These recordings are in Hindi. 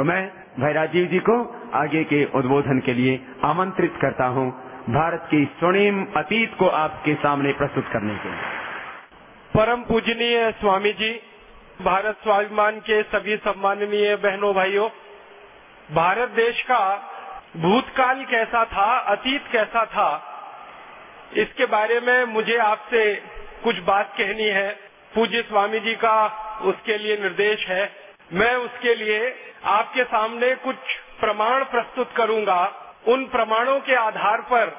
तो मैं भाई राजीव जी को आगे के उद्बोधन के लिए आमंत्रित करता हूँ भारत की स्वर्णिम अतीत को आपके सामने प्रस्तुत करने के लिए। परम पूजनीय स्वामी जी, भारत स्वाभिमान के सभी सम्माननीय बहनों भाइयों, भारत देश का भूतकाल कैसा था, अतीत कैसा था, इसके बारे में मुझे आपसे कुछ बात कहनी है। पूज्य स्वामी जी का उसके लिए निर्देश है। मैं उसके लिए आपके सामने कुछ प्रमाण प्रस्तुत करूँगा। उन प्रमाणों के आधार पर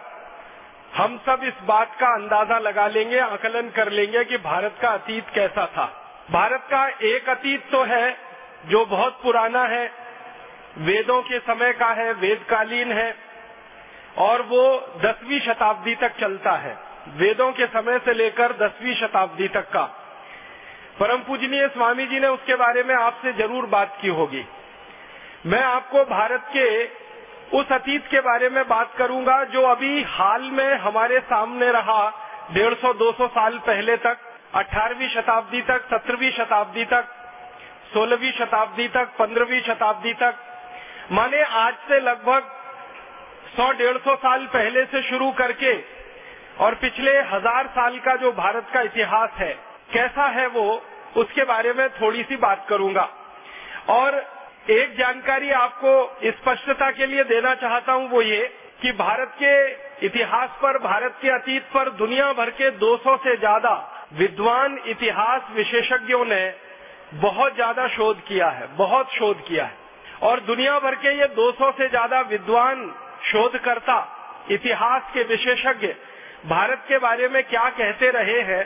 हम सब इस बात का अंदाज़ा लगा लेंगे, आकलन कर लेंगे कि भारत का अतीत कैसा था। भारत का एक अतीत तो है जो बहुत पुराना है, वेदों के समय का है, वेदकालीन है, और वो दसवीं शताब्दी तक चलता है। वेदों के समय से लेकर दसवीं शताब्दी तक का। परम पूजनीय स्वामी जी ने उसके बारे में आपसे ज़रूर बात की होगी। मैं आपको भारत के उस अतीत के बारे में बात करूँगा जो अभी हाल में हमारे सामने रहा डेढ़ सौ, दो सौ साल पहले तक, अठारहवीं शताब्दी तक, सत्रहवीं शताब्दी तक, सोलहवीं शताब्दी तक, पंद्रहवीं शताब्दी तक। माने आज से लगभग सौ, डेढ़ सौ साल पहले से शुरू करके और पिछले हज़ार साल का जो भारत का इतिहास है, कैसा है वो? उसके बारे में थोड़ी सी बात करूँगा। और एक जानकारी आपको स्पष्टता के लिए देना चाहता हूँ वो ये कि भारत के इतिहास पर, भारत के अतीत पर दुनिया भर के 200 से ज़्यादा विद्वान इतिहास विशेषज्ञों ने बहुत ज़्यादा शोध किया है, बहुत शोध किया है। और दुनिया भर के ये 200 से ज़्यादा विद्वान शोधकर्ता, इतिहास के विशेषज्ञ, भारत के बारे में क्या कहते रहे हैं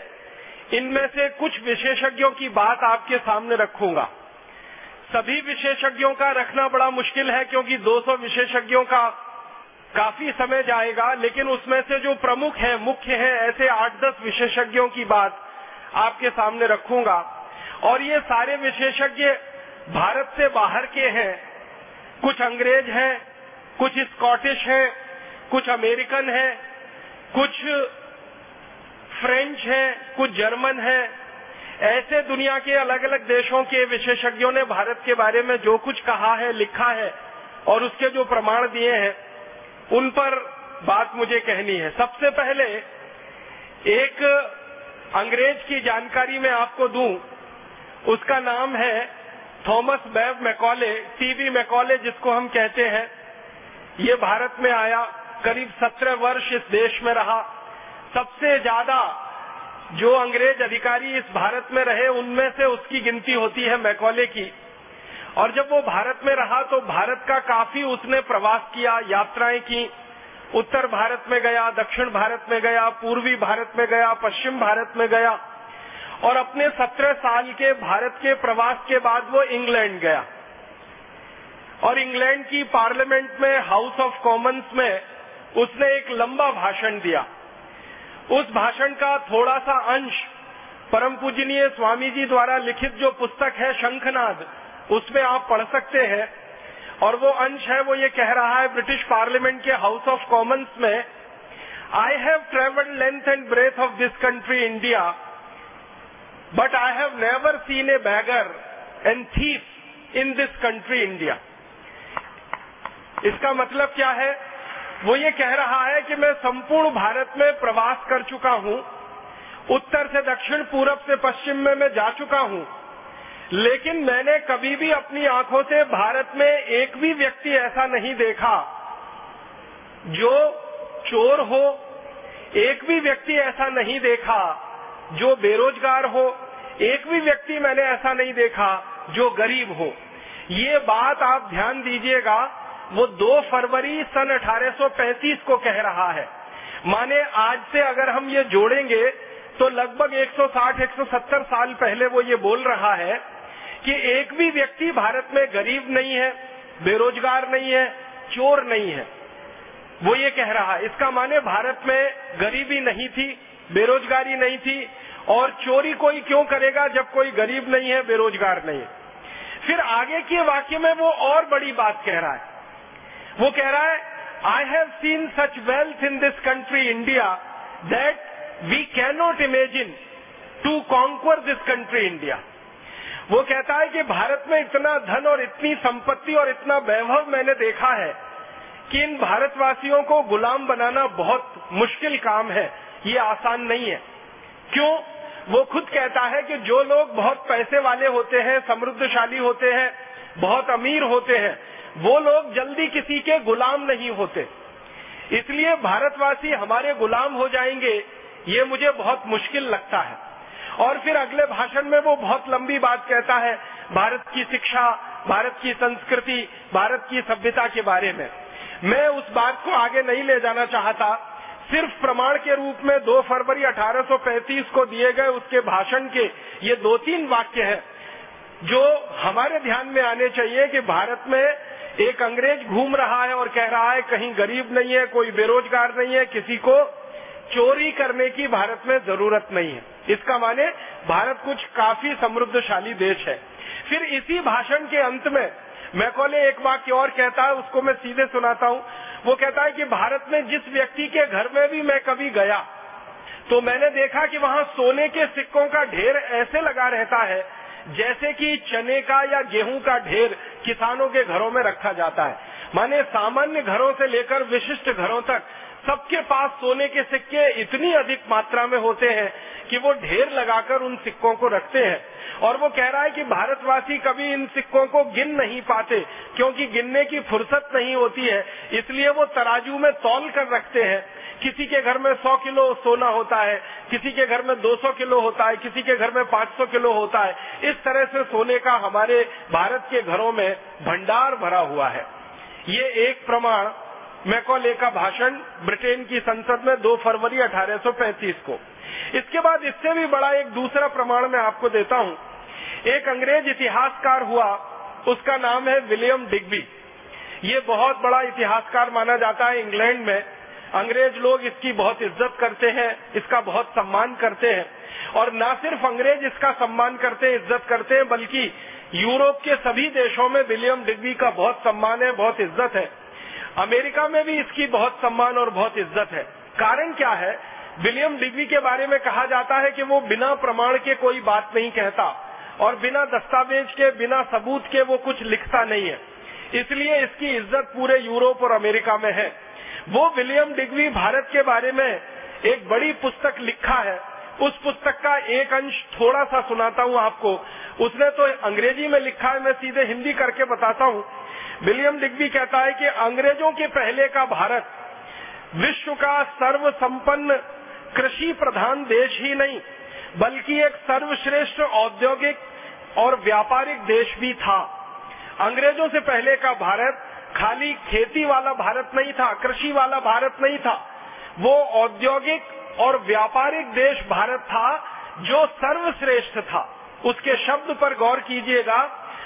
इनमें से कुछ विशेषज्ञों की बात आपके सामने रखूँगा। सभी विशेषज्ञों का रखना बड़ा मुश्किल है क्योंकि 200 विशेषज्ञों का काफ़ी समय जाएगा, लेकिन उसमें से जो प्रमुख है, मुख्य है, ऐसे आठ दस विशेषज्ञों की बात आपके सामने रखूँगा। और ये सारे विशेषज्ञ भारत से बाहर के हैं। कुछ अंग्रेज़ हैं, कुछ स्कॉटिश हैं, कुछ अमेरिकन हैं, कुछ फ्रेंच हैं, कुछ जर्मन हैं, ऐसे दुनिया के अलग अलग देशों के विशेषज्ञों ने भारत के बारे में जो कुछ कहा है, लिखा है, और उसके जो प्रमाण दिए हैं, उन पर बात मुझे कहनी है। सबसे पहले, एक अंग्रेज़ की जानकारी मैं आपको दूँ, उसका नाम है थॉमस बैब मैकॉले टीबी मैकॉले जिसको हम कहते हैं। ये भारत में आया, करीब सत्रह वर्ष इस देश में रहा। सबसे ज़्यादा जो अंग्रेज़ अधिकारी इस भारत में रहे, उनमें से उसकी गिनती होती है मैकॉले की। और जब वो भारत में रहा तो भारत का काफ़ी उसने प्रवास किया, यात्राएँ की। उत्तर भारत में गया, दक्षिण भारत में गया, पूर्वी भारत में गया, पश्चिम भारत में गया। और अपने सत्रह साल के भारत के प्रवास के बाद वो इंग्लैंड गया। और इंग्लैंड की पार्लियामेंट में, हाउस ऑफ़ कॉमन्स में, उसने एक लंबा भाषण दिया। उस भाषण का थोड़ा सा अंश परम पूजनीय स्वामी जी द्वारा लिखित जो पुस्तक है शंखनाद, उसमें आप पढ़ सकते हैं। और वो अंश है, वो ये कह रहा है, ब्रिटिश पार्लियामेंट के हाउस ऑफ़ कॉमन्स में I have travelled length and breadth of this country India but I have never seen a beggar and thief in this country India इसका मतलब क्या है? वो ये कह रहा है कि मैं संपूर्ण भारत में प्रवास कर चुका हूँ। उत्तर से दक्षिण, पूरब से पश्चिम में मैं जा चुका हूँ। लेकिन मैंने कभी भी अपनी आँखों से भारत में एक भी व्यक्ति ऐसा नहीं देखा जो चोर हो, एक भी व्यक्ति ऐसा नहीं देखा जो बेरोजगार हो, एक भी व्यक्ति मैंने ऐसा नहीं देखा जो गरीब हो। ये बात आप ध्यान दीजिएगा वो 2 फरवरी सन 1835 को कह रहा है। माने आज से अगर हम ये जोड़ेंगे तो लगभग 160-170 साल पहले वो ये बोल रहा है कि एक भी व्यक्ति भारत में गरीब नहीं है, बेरोजगार नहीं है, चोर नहीं है। वो ये कह रहा है। इसका माने भारत में गरीबी नहीं थी, बेरोजगारी नहीं थी, और चोरी कोई क्यों करेगा जब कोई गरीब नहीं है, बेरोजगार नहीं है? फिर आगे के वाक्य में वो और बड़ी बात कह रहा है। वो कह रहा है I have seen such wealth in this country India that we cannot imagine to conquer this country India वो कहता है कि भारत में इतना धन और इतनी संपत्ति और इतना वैभव मैंने देखा है कि इन भारतवासियों को गुलाम बनाना बहुत मुश्किल काम है। ये आसान नहीं है। क्यों? वो खुद कहता है कि जो लोग बहुत पैसे वाले होते हैं, समृद्धशाली होते हैं, बहुत अमीर होते हैं वो लोग जल्दी किसी के गुलाम नहीं होते। इसलिए भारतवासी हमारे गुलाम हो जाएँगे, ये मुझे बहुत मुश्किल लगता है। और फिर अगले भाषण में वो बहुत लंबी बात कहता है, भारत की शिक्षा, भारत की संस्कृति, भारत की सभ्यता के बारे में। मैं उस बात को आगे नहीं ले जाना चाहता, सिर्फ़ प्रमाण के रूप में 2 फरवरी 1835 को दिए गए उसके भाषण के ये दो तीन वाक्य हैं, जो हमारे ध्यान में आने चाहिए कि भारत में एक अंग्रेज़ घूम रहा है और कह रहा है, कहीं गरीब नहीं है, कोई बेरोजगार नहीं है, किसी को चोरी करने की भारत में ज़रूरत नहीं है। इसका माने भारत कुछ काफ़ी समृद्धशाली देश है। फिर इसी भाषण के अंत में मैकोले एक वाक्य और कहता है, उसको मैं सीधे सुनाता हूँ। वो कहता है कि भारत में जिस व्यक्ति के घर में भी मैं कभी गया तो मैंने देखा कि वहाँ सोने के सिक्कों का ढेर ऐसे लगा रहता है जैसे कि चने का या गेहूँ का ढेर किसानों के घरों में रखा जाता है। माने सामान्य घरों से लेकर विशिष्ट घरों तक सबके पास सोने के सिक्के इतनी अधिक मात्रा में होते हैं कि वो ढेर लगाकर उन सिक्कों को रखते हैं। और वो कह रहा है कि भारतवासी कभी इन सिक्कों को गिन नहीं पाते, क्योंकि गिनने की फुर्सत नहीं होती है। इसलिए वो तराजू में तौल कर रखते हैं। किसी के घर में 100 किलो सोना होता है, किसी के घर में 200 किलो होता है, किसी के घर में 500 किलो होता है। इस तरह से सोने का हमारे भारत के घरों में भंडार भरा हुआ है। ये एक प्रमाण मैकोले का भाषण ब्रिटेन की संसद में 2 फरवरी 1835 को। इसके बाद इससे भी बड़ा एक दूसरा प्रमाण मैं आपको देता हूँ। एक अंग्रेज़ इतिहासकार हुआ, उसका नाम है विलियम डिग्बी। ये बहुत बड़ा इतिहासकार माना जाता है इंग्लैंड में। अंग्रेज़ लोग इसकी बहुत इज़्ज़त करते हैं, इसका बहुत सम्मान करते हैं। और न सिर्फ़ अंग्रेज़ इसका सम्मान करते हैं इज़्ज़त करते हैं, बल्कि यूरोप के सभी देशों में विलियम डिग्बी का बहुत सम्मान है, बहुत इज़्ज़त है। अमेरिका में भी इसकी बहुत सम्मान और बहुत इज़्ज़त है। कारण क्या है? विलियम डिग्बी के बारे में कहा जाता है कि वो बिना प्रमाण के कोई बात नहीं कहता और बिना दस्तावेज़ के, बिना सबूत के वो कुछ लिखता नहीं है। इसलिए इसकी इज़्ज़त पूरे यूरोप और अमेरिका में है। वो विलियम डिग्बी भारत के बारे में एक बड़ी पुस्तक लिखा है। उस पुस्तक का एक अंश थोड़ा सा सुनाता हूँ आपको। उसने तो अंग्रेज़ी में लिखा है, मैं सीधे हिंदी करके बताता हूँ। विलियम डिग्बी कहता है कि अंग्रेज़ों के पहले का भारत विश्व का सर्व संपन्न कृषि प्रधान देश ही नहीं, बल्कि एक सर्वश्रेष्ठ औद्योगिक और व्यापारिक देश भी था। अंग्रेज़ों से पहले का भारत खाली खेती वाला भारत नहीं था, कृषि वाला भारत नहीं था। वो औद्योगिक और व्यापारिक देश भारत था जो सर्वश्रेष्ठ था। उसके शब्द पर गौर कीजिएगा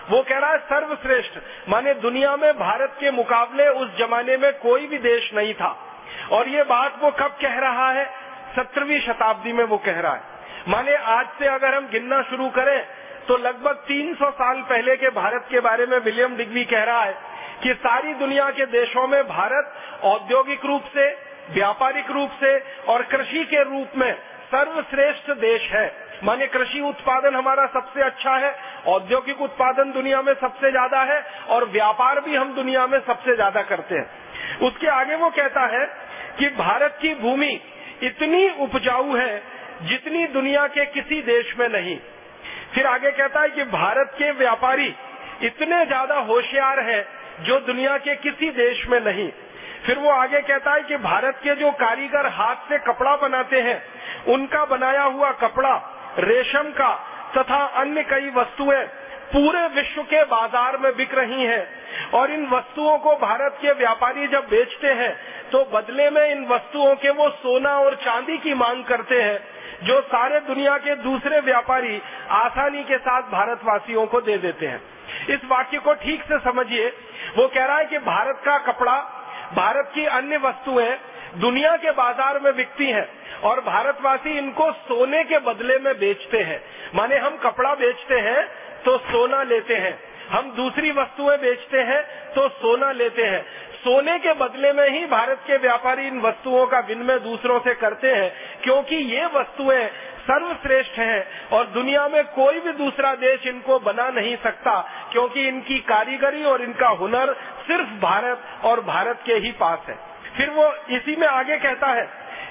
वो कह रहा है, सर्वश्रेष्ठ, माने दुनिया में भारत के मुकाबले उस जमाने में कोई भी देश नहीं था। और ये बात वो कब कह रहा है? सत्रहवीं शताब्दी में वो कह रहा है। माने आज से अगर हम गिनना शुरू करें तो लगभग 300 साल पहले के भारत के बारे में विलियम डिग्वी कह रहा है कि सारी दुनिया के देशों में भारत औद्योगिक रूप से, व्यापारिक रूप से और कृषि के रूप में सर्वश्रेष्ठ देश है। माने कृषि उत्पादन हमारा सबसे अच्छा है, औद्योगिक उत्पादन दुनिया में सबसे ज़्यादा है और व्यापार भी हम दुनिया में सबसे ज़्यादा करते हैं। उसके आगे वो कहता है कि भारत की भूमि इतनी उपजाऊ है जितनी दुनिया के किसी देश में नहीं। फिर आगे कहता है कि भारत के व्यापारी इतने ज़्यादा होशियार है जो दुनिया के किसी देश में नहीं। फिर वो आगे कहता है कि भारत के जो कारीगर हाथ से कपड़ा बनाते हैं उनका बनाया हुआ कपड़ा, रेशम का, तथा अन्य कई वस्तुएँ पूरे विश्व के बाज़ार में बिक रही हैं। और इन वस्तुओं को भारत के व्यापारी जब बेचते हैं तो बदले में इन वस्तुओं के वो सोना और चांदी की मांग करते हैं, जो सारे दुनिया के दूसरे व्यापारी आसानी के साथ भारतवासियों को दे देते हैं। इस वाक्य को ठीक से समझिए। वो कह रहा है कि भारत का कपड़ा, भारत की अन्य वस्तुएँ दुनिया के बाज़ार में बिकती हैं और भारतवासी इनको सोने के बदले में बेचते हैं। माने हम कपड़ा बेचते हैं तो सोना लेते हैं। हम दूसरी वस्तुएँ बेचते हैं तो सोना लेते हैं। सोने के बदले में ही भारत के व्यापारी इन वस्तुओं का विनिमय दूसरों से करते हैं, क्योंकि ये वस्तुएँ सर्वश्रेष्ठ हैं और दुनिया में कोई भी दूसरा देश इनको बना नहीं सकता, क्योंकि इनकी कारीगरी और इनका हुनर सिर्फ़ भारत और भारत के ही पास है। फिर वो इसी में आगे कहता है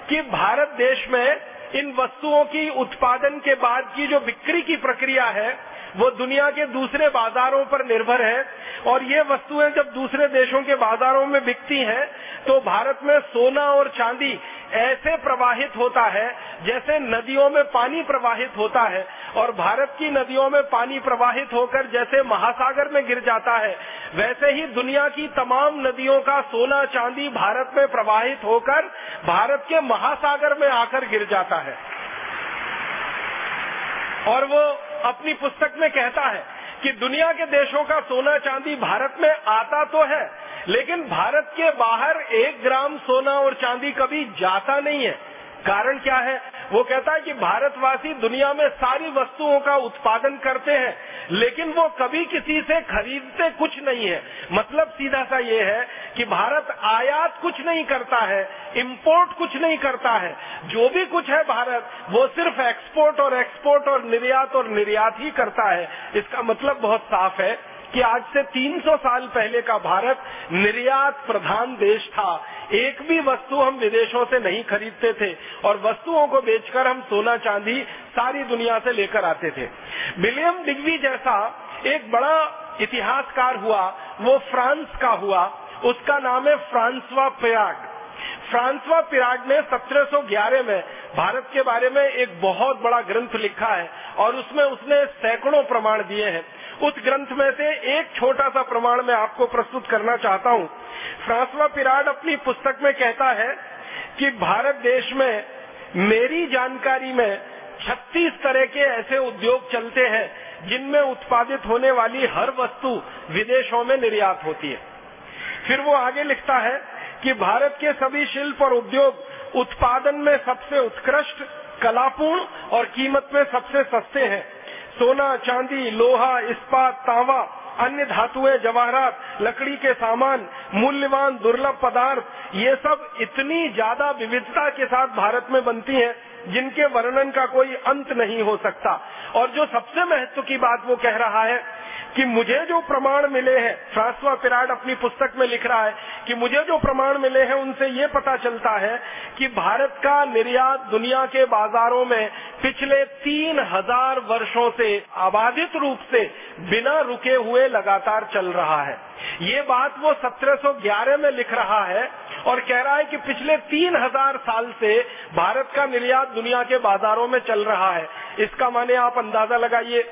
कि भारत देश में इन वस्तुओं की उत्पादन के बाद की जो बिक्री की प्रक्रिया है, वो दुनिया के दूसरे बाजारों पर निर्भर है। और ये वस्तुएँ जब दूसरे देशों के बाजारों में बिकती हैं तो भारत में सोना और चांदी ऐसे प्रवाहित होता है जैसे नदियों में पानी प्रवाहित होता है और भारत की नदियों में पानी प्रवाहित होकर जैसे महासागर में गिर जाता है, वैसे ही दुनिया की तमाम नदियों का सोना चांदी भारत में प्रवाहित होकर भारत के महासागर में आकर गिर जाता है। और वो अपनी पुस्तक में कहता है कि दुनिया के देशों का सोना चांदी भारत में आता तो है लेकिन भारत के बाहर एक ग्राम सोना और चांदी कभी जाता नहीं है। कारण क्या है? वो कहता है कि भारतवासी दुनिया में सारी वस्तुओं का उत्पादन करते हैं, लेकिन वो कभी किसी से खरीदते कुछ नहीं है। मतलब सीधा सा ये है कि भारत आयात कुछ नहीं करता है इंपोर्ट कुछ नहीं करता है। जो भी कुछ है भारत, वो सिर्फ़ एक्सपोर्ट और एक्सपोर्ट और निर्यात और निर्यात ही करता है। इसका मतलब बहुत साफ़ है कि आज से 300 साल पहले का भारत निर्यात प्रधान देश था। एक भी वस्तु हम विदेशों से नहीं खरीदते थे और वस्तुओं को बेचकर हम सोना चांदी सारी दुनिया से लेकर आते थे। विलियम डिग्वी जैसा एक बड़ा इतिहासकार हुआ, वो फ्रांस का हुआ। उसका नाम है फ्रांसवा पयाग फ्रांसवा पिराग ने 1711 में भारत के बारे में एक बहुत बड़ा ग्रंथ लिखा है और उसमें उसने सैकड़ों प्रमाण दिए हैं। उस ग्रंथ में से एक छोटा सा प्रमाण मैं आपको प्रस्तुत करना चाहता हूँ। फ्रांसवा पिराड अपनी पुस्तक में कहता है कि भारत देश में मेरी जानकारी में 36 तरह के ऐसे उद्योग चलते हैं जिनमें उत्पादित होने वाली हर वस्तु विदेशों में निर्यात होती है। फिर वो आगे लिखता है कि भारत के सभी शिल्प और उद्योग उत्पादन में सबसे उत्कृष्ट, कलापूर्ण और कीमत में सबसे सस्ते हैं। सोना, चांदी, लोहा, इस्पात तांवा अन्य धातुएँ, जवाहरात, लकड़ी के सामान, मूल्यवान दुर्लभ पदार्थ, ये सब इतनी ज़्यादा विविधता के साथ भारत में बनती हैं, जिनके वर्णन का कोई अंत नहीं हो सकता। और जो सबसे महत्व की बात वो कह रहा है कि मुझे जो प्रमाण मिले हैं, फ्रांसवा पिराड अपनी पुस्तक में लिख रहा है कि मुझे जो प्रमाण मिले हैं, उनसे ये पता चलता है कि भारत का निर्यात दुनिया के बाजारों में पिछले तीन हज़ार वर्षो से अबाधित रूप से बिना रुके हुए लगातार चल रहा है। ये बात वो 1711 में लिख रहा है और कह रहा है कि पिछले तीन हज़ार साल से भारत का निर्यात दुनिया के बाजारों में चल रहा है। इसका माने आप अंदाज़ा लगाइए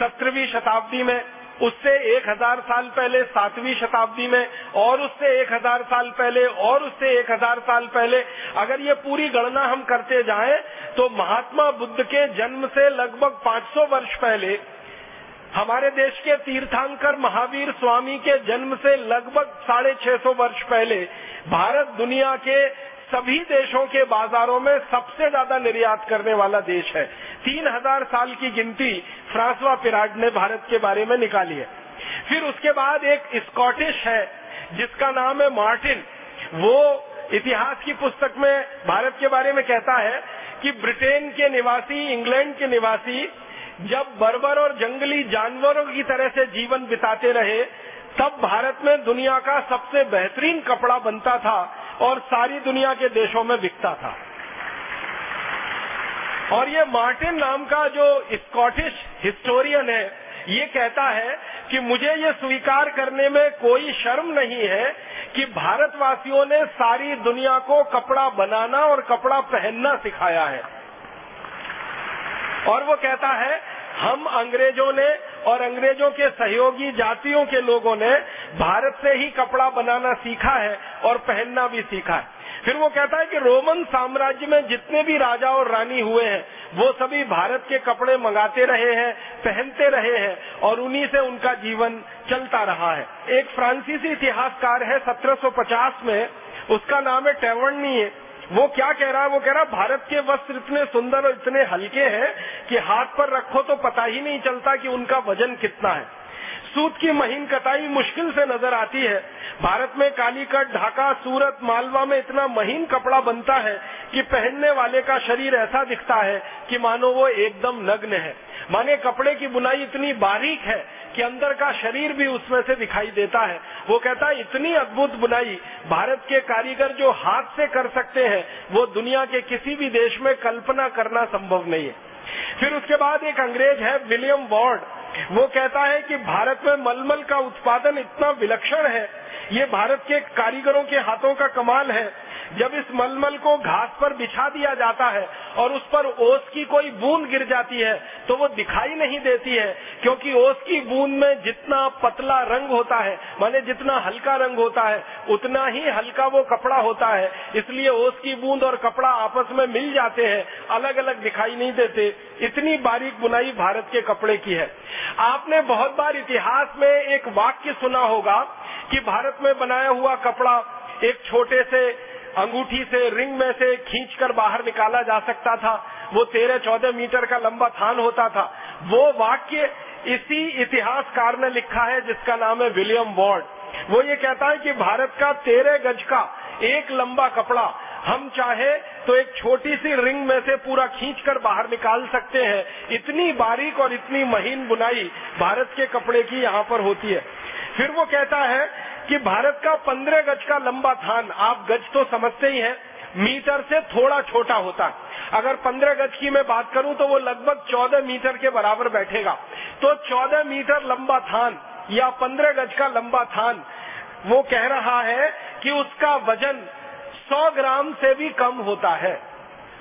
सत्रहवीं शताब्दी में, उससे एक हज़ार साल पहले सातवीं शताब्दी में, और उससे एक हज़ार साल पहले, और उससे एक हज़ार साल पहले, अगर ये पूरी गणना हम करते जाएँ तो महात्मा बुद्ध के जन्म से लगभग 500 वर्ष पहले, हमारे देश के तीर्थांकर महावीर स्वामी के जन्म से लगभग साढ़े छह सौ वर्ष पहले, भारत दुनिया के सभी देशों के बाजारों में सबसे ज़्यादा निर्यात करने वाला देश है। तीन हज़ार साल की गिनती फ्रांसवा पिराड ने भारत के बारे में निकाली है। फिर उसके बाद एक स्कॉटिश है, जिसका नाम है मार्टिन। वो इतिहास की पुस्तक में भारत के बारे में कहता है कि ब्रिटेन के निवासी, इंग्लैंड के निवासी, जब बर्बर और जंगली जानवरों की तरह से जीवन बिताते रहे, तब भारत में दुनिया का सबसे बेहतरीन कपड़ा बनता था। और सारी दुनिया के देशों में बिकता था। और ये मार्टिन नाम का जो स्कॉटिश हिस्टोरियन है, ये कहता है कि मुझे ये स्वीकार करने में कोई शर्म नहीं है कि भारतवासियों ने सारी दुनिया को कपड़ा बनाना और कपड़ा पहनना सिखाया है। और वो कहता है, हम अंग्रेज़ों ने और अंग्रेज़ों के सहयोगी जातियों के लोगों ने भारत से ही कपड़ा बनाना सीखा है और पहनना भी सीखा है। फिर वो कहता है कि रोमन साम्राज्य में जितने भी राजा और रानी हुए हैं, वो सभी भारत के कपड़े मंगाते रहे हैं, पहनते रहे हैं और उन्हीं से उनका जीवन चलता रहा है। एक फ्रांसीसी इतिहासकार है 1750 में, उसका नाम है टेवर्नी। वो क्या कह रहा है? वो कह रहा है, भारत के वस्त्र इतने सुंदर और इतने हल्के हैं कि हाथ पर रखो तो पता ही नहीं चलता कि उनका वज़न कितना है। सूत की महीन कटाई मुश्किल से नज़र आती है। भारत में कालीकट, ढाका, सूरत, मालवा में इतना महीन कपड़ा बनता है कि पहनने वाले का शरीर ऐसा दिखता है कि मानो वो एकदम नग्न है। माने कपड़े की बुनाई इतनी बारीक है कि अंदर का शरीर भी उसमें से दिखाई देता है। वो कहता है इतनी अद्भुत बुनाई। भारत के कारीगर जो हाथ से कर सकते हैं, वो दुनिया के किसी भी देश में कल्पना करना संभव नहीं है। फिर उसके बाद एक अंग्रेज़ है, विलियम वार्ड। वो कहता है कि भारत में मलमल का उत्पादन इतना विलक्षण है, ये भारत के कारीगरों के हाथों का कमाल है जब इस मलमल को घास पर बिछा दिया जाता है और उस पर ओस की कोई बूंद गिर जाती है तो वो दिखाई नहीं देती है, क्योंकि ओस की बूंद में जितना पतला रंग होता है, माने जितना हल्का रंग होता है, उतना ही हल्का वो कपड़ा होता है। इसलिए ओस की बूंद और कपड़ा आपस में मिल जाते हैं अलग अलग दिखाई नहीं देते। इतनी बारीक बुनाई भारत के कपड़े की है। आपने बहुत बार इतिहास में एक वाक्य सुना होगा कि भारत में बनाया हुआ कपड़ा एक छोटे से अंगूठी से रिंग में से खींचकर बाहर निकाला जा सकता था। वो तेरह चौदह मीटर का लंबा थान होता था। वो वाक्य इसी इतिहासकार ने लिखा है, जिसका नाम है विलियम वॉर्ड। वो ये कहता है कि भारत का तेरह गज का एक लंबा कपड़ा, हम चाहे तो एक छोटी सी रिंग में से पूरा खींच कर बाहर निकाल सकते हैं। इतनी बारीक और इतनी महीन बुनाई भारत के कपड़े की यहाँ पर होती है। फिर वो कहता है कि भारत का पंद्रह गज का लंबा थान आप गज तो समझते ही हैं, मीटर से थोड़ा छोटा होता है। अगर पंद्रह गज की मैं बात करूँ तो वो लगभग चौदह मीटर के बराबर बैठेगा। तो चौदह मीटर लंबा थान या पंद्रह गज का लंबा थान, वो कह रहा है कि उसका वज़न सौ ग्राम से भी कम होता है।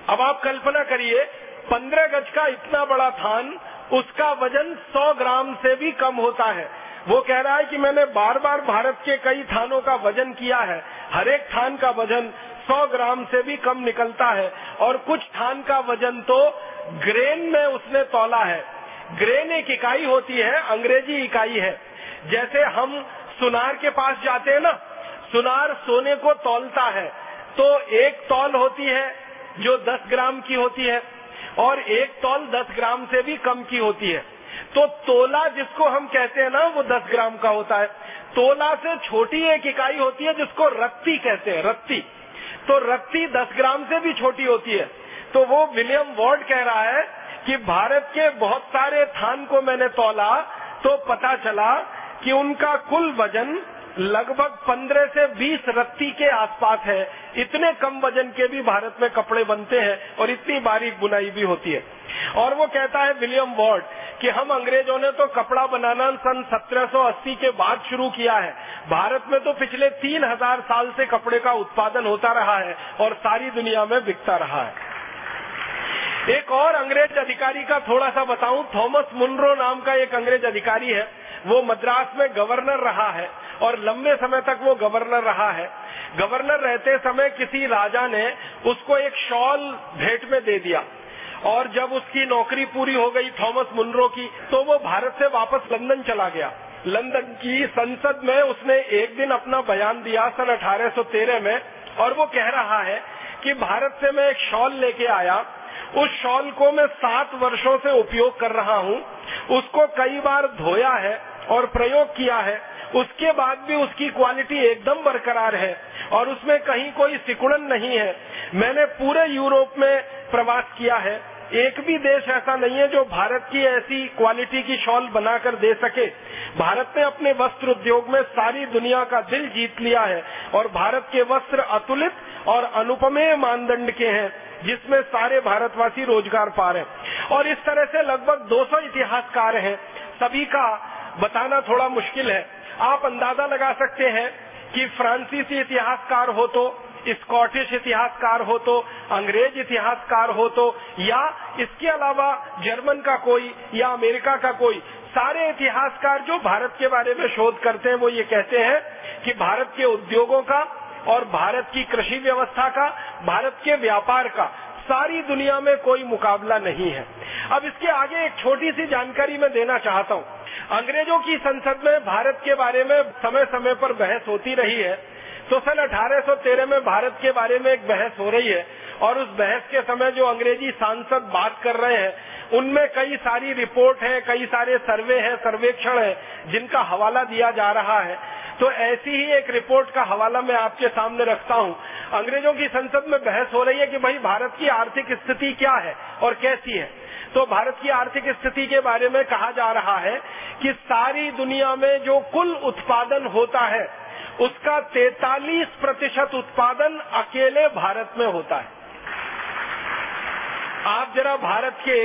अब आप कल्पना करिए, पंद्रह गज का इतना बड़ा थान, उसका वज़न सौ ग्राम से भी कम होता है। वो कह रहा है कि मैंने बार बार भारत के कई थानों का वज़न किया है। हर एक थान का वज़न 100 ग्राम से भी कम निकलता है और कुछ थान का वज़न तो ग्रेन में उसने तोला है। ग्रेन एक इकाई होती है, अंग्रेज़ी इकाई है। जैसे हम सुनार के पास जाते हैं ना, सुनार सोने को तोलता है। तो एक तौल होती है जो 10 ग्राम की होती है और एक तौल 10 ग्राम से भी कम की होती है। तो तोला जिसको हम कहते हैं ना, वो दस ग्राम का होता है। तोला से छोटी एक इकाई होती है जिसको रत्ती कहते हैं, रत्ती। तो रत्ती दस ग्राम से भी छोटी होती है। तो वो विलियम वॉर्ड कह रहा है कि भारत के बहुत सारे थान को मैंने तोला तो पता चला कि उनका कुल वज़न लगभग 15 से 20 रत्ती के आसपास है। इतने कम वज़न के भी भारत में कपड़े बनते हैं और इतनी बारीक बुनाई भी होती है। और वो कहता है विलियम वॉर्ड कि हम अंग्रेज़ों ने तो कपड़ा बनाना सन 1780 के बाद शुरू किया है। भारत में तो पिछले तीन हज़ार साल से कपड़े का उत्पादन होता रहा है और सारी दुनिया में बिकता रहा है। एक और अंग्रेज़ अधिकारी का थोड़ा सा बताऊँ। थॉमस मुनरो नाम का एक अंग्रेज़ अधिकारी है। वो मद्रास में गवर्नर रहा है और लंबे समय तक वो गवर्नर रहा है। गवर्नर रहते समय किसी राजा ने उसको एक शॉल भेंट में दे दिया और जब उसकी नौकरी पूरी हो गई थॉमस मुनरो की तो वो भारत से वापस लंदन चला गया। लंदन की संसद में उसने एक दिन अपना बयान दिया सन 1813 में और वो कह रहा है कि भारत से मैं एक शॉल लेके आया उस शॉल को मैं सात वर्षों से उपयोग कर रहा हूँ। उसको कई बार धोया है और प्रयोग किया है। उसके बाद भी उसकी क्वालिटी एकदम बरकरार है और उसमें कहीं कोई सिकुड़न नहीं है। मैंने पूरे यूरोप में प्रवास किया है। एक भी देश ऐसा नहीं है जो भारत की ऐसी क्वालिटी की शॉल बनाकर दे सके। भारत ने अपने वस्त्र उद्योग में सारी दुनिया का दिल जीत लिया है और भारत के वस्त्र अतुलित और अनुपमेय मानदंड के हैं, जिसमें सारे भारतवासी रोज़गार पा रहे हैं। और इस तरह से लगभग 200 इतिहासकार हैं। सभी का बताना थोड़ा मुश्किल है। आप अंदाज़ा लगा सकते हैं कि फ्रांसीसी इतिहासकार हो तो स्कॉटिश इतिहासकार हो तो अंग्रेज़ इतिहासकार हो तो या इसके अलावा जर्मन का कोई या अमेरिका का कोई, सारे इतिहासकार जो भारत के बारे में शोध करते हैं, वो ये कहते हैं कि भारत के उद्योगों का और भारत की कृषि व्यवस्था का, भारत के व्यापार का, सारी दुनिया में कोई मुकाबला नहीं है। अब इसके आगे एक छोटी सी जानकारी मैं देना चाहता हूँ। अंग्रेज़ों की संसद में भारत के बारे में समय समय पर बहस होती रही है। तो सन 1813 में भारत के बारे में एक बहस हो रही है और उस बहस के समय जो अंग्रेज़ी सांसद बात कर रहे हैं, उनमें कई सारी रिपोर्ट है, कई सारे सर्वे है, सर्वेक्षण है, जिनका हवाला दिया जा रहा है। तो ऐसी ही एक रिपोर्ट का हवाला मैं आपके सामने रखता हूँ। अंग्रेज़ों की संसद में बहस हो रही है कि भाई, भारत की आर्थिक स्थिति क्या है और कैसी है? तो भारत की आर्थिक स्थिति के बारे में कहा जा रहा है कि सारी दुनिया में जो कुल उत्पादन होता है उसका 43 प्रतिशत उत्पादन अकेले भारत में होता है। आप जरा भारत के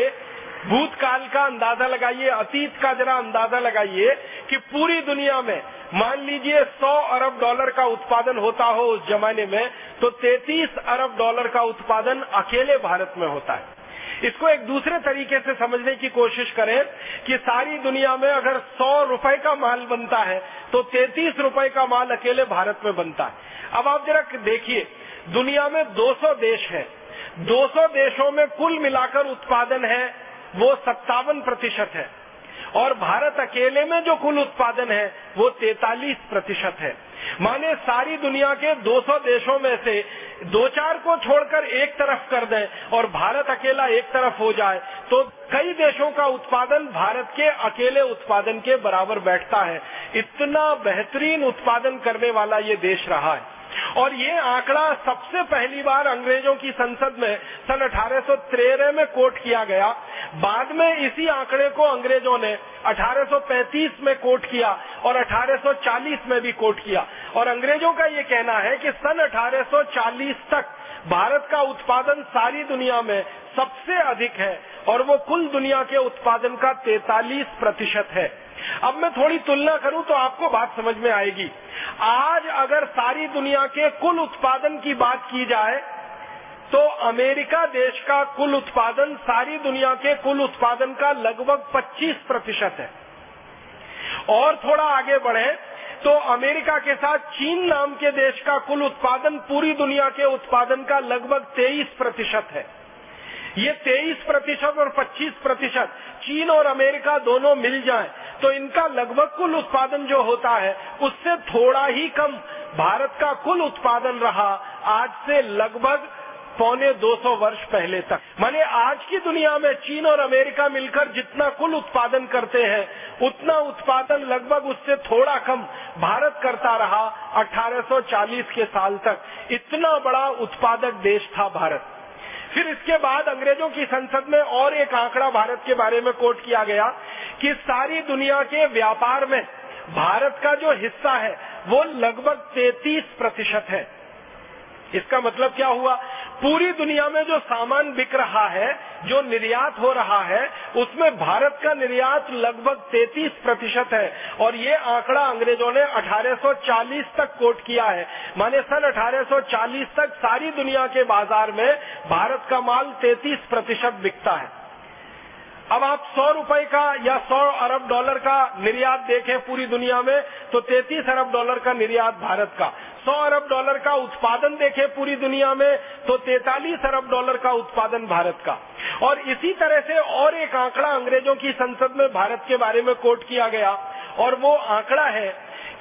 भूतकाल का अंदाज़ा लगाइए, अतीत का जरा अंदाज़ा लगाइए कि पूरी दुनिया में मान लीजिए 100 अरब डॉलर का उत्पादन होता हो उस जमाने में तो 33 अरब डॉलर का उत्पादन अकेले भारत में होता है। इसको एक दूसरे तरीके से समझने की कोशिश करें कि सारी दुनिया में अगर सौ रुपए का माल बनता है तो 33 रुपए का माल अकेले भारत में बनता है। अब आप जरा देखिए, दुनिया में 200 देश हैं। 200 देशों में कुल मिलाकर उत्पादन है, वो सत्तावन प्रतिशत है। और भारत अकेले में जो कुल उत्पादन है, वो 43 प्रतिशत है। माने सारी दुनिया के 200 देशों में से दो चार को छोड़कर एक तरफ़ कर दें और भारत अकेला एक तरफ़ हो जाए तो कई देशों का उत्पादन भारत के अकेले उत्पादन के बराबर बैठता है। इतना बेहतरीन उत्पादन करने वाला ये देश रहा है। और ये आंकड़ा सबसे पहली बार अंग्रेज़ों की संसद में सन अठारह सौ तेरह में कोट किया गया। बाद में इसी आंकड़े को अंग्रेज़ों ने 1835 में कोट किया और 1840 में भी कोट किया। और अंग्रेज़ों का ये कहना है कि सन 1840 तक भारत का उत्पादन सारी दुनिया में सबसे अधिक है और वो कुल दुनिया के उत्पादन का 43 प्रतिशत है। अब मैं थोड़ी तुलना करूँ तो आपको बात समझ में आएगी। आज अगर सारी दुनिया के कुल उत्पादन की बात की जाए तो अमेरिका देश का कुल उत्पादन, सारी दुनिया के कुल उत्पादन का लगभग 25 प्रतिशत है। और थोड़ा आगे बढ़े तो अमेरिका के साथ चीन नाम के देश का कुल उत्पादन पूरी दुनिया के उत्पादन का लगभग 23 प्रतिशत है। ये 23 प्रतिशत और 25 प्रतिशत चीन और अमेरिका दोनों मिल जाएँ तो इनका लगभग कुल उत्पादन जो होता है, उससे थोड़ा ही कम। भारत का कुल उत्पादन रहा आज से लगभग पौने 200 वर्ष पहले तक। माने आज की दुनिया में चीन और अमेरिका मिलकर जितना कुल उत्पादन करते हैं, उतना उत्पादन लगभग उससे थोड़ा कम भारत करता रहा 1840 के साल तक। इतना बड़ा उत्पादक देश था भारत। फिर इसके बाद अंग्रेज़ों की संसद में और एक आंकड़ा भारत के बारे में कोट किया गया कि सारी दुनिया के व्यापार में भारत का जो हिस्सा है, वो लगभग 33 प्रतिशत है। इसका मतलब क्या हुआ? पूरी दुनिया में जो सामान बिक रहा है, जो निर्यात हो रहा है, उसमें भारत का निर्यात लगभग 33 प्रतिशत है। और ये आंकड़ा अंग्रेज़ों ने 1840 तक कोट किया है। माने सन 1840 तक सारी दुनिया के बाज़ार में भारत का माल 33 प्रतिशत बिकता है। अब आप सौ रुपए का या सौ अरब डॉलर का निर्यात देखें पूरी दुनिया में तो 33 अरब डॉलर का निर्यात भारत का। 100 अरब डॉलर का उत्पादन देखें पूरी दुनिया में तो 43 अरब डॉलर का उत्पादन भारत का। और इसी तरह से और एक आंकड़ा अंग्रेज़ों की संसद में भारत के बारे में कोट किया गया, और वो आंकड़ा है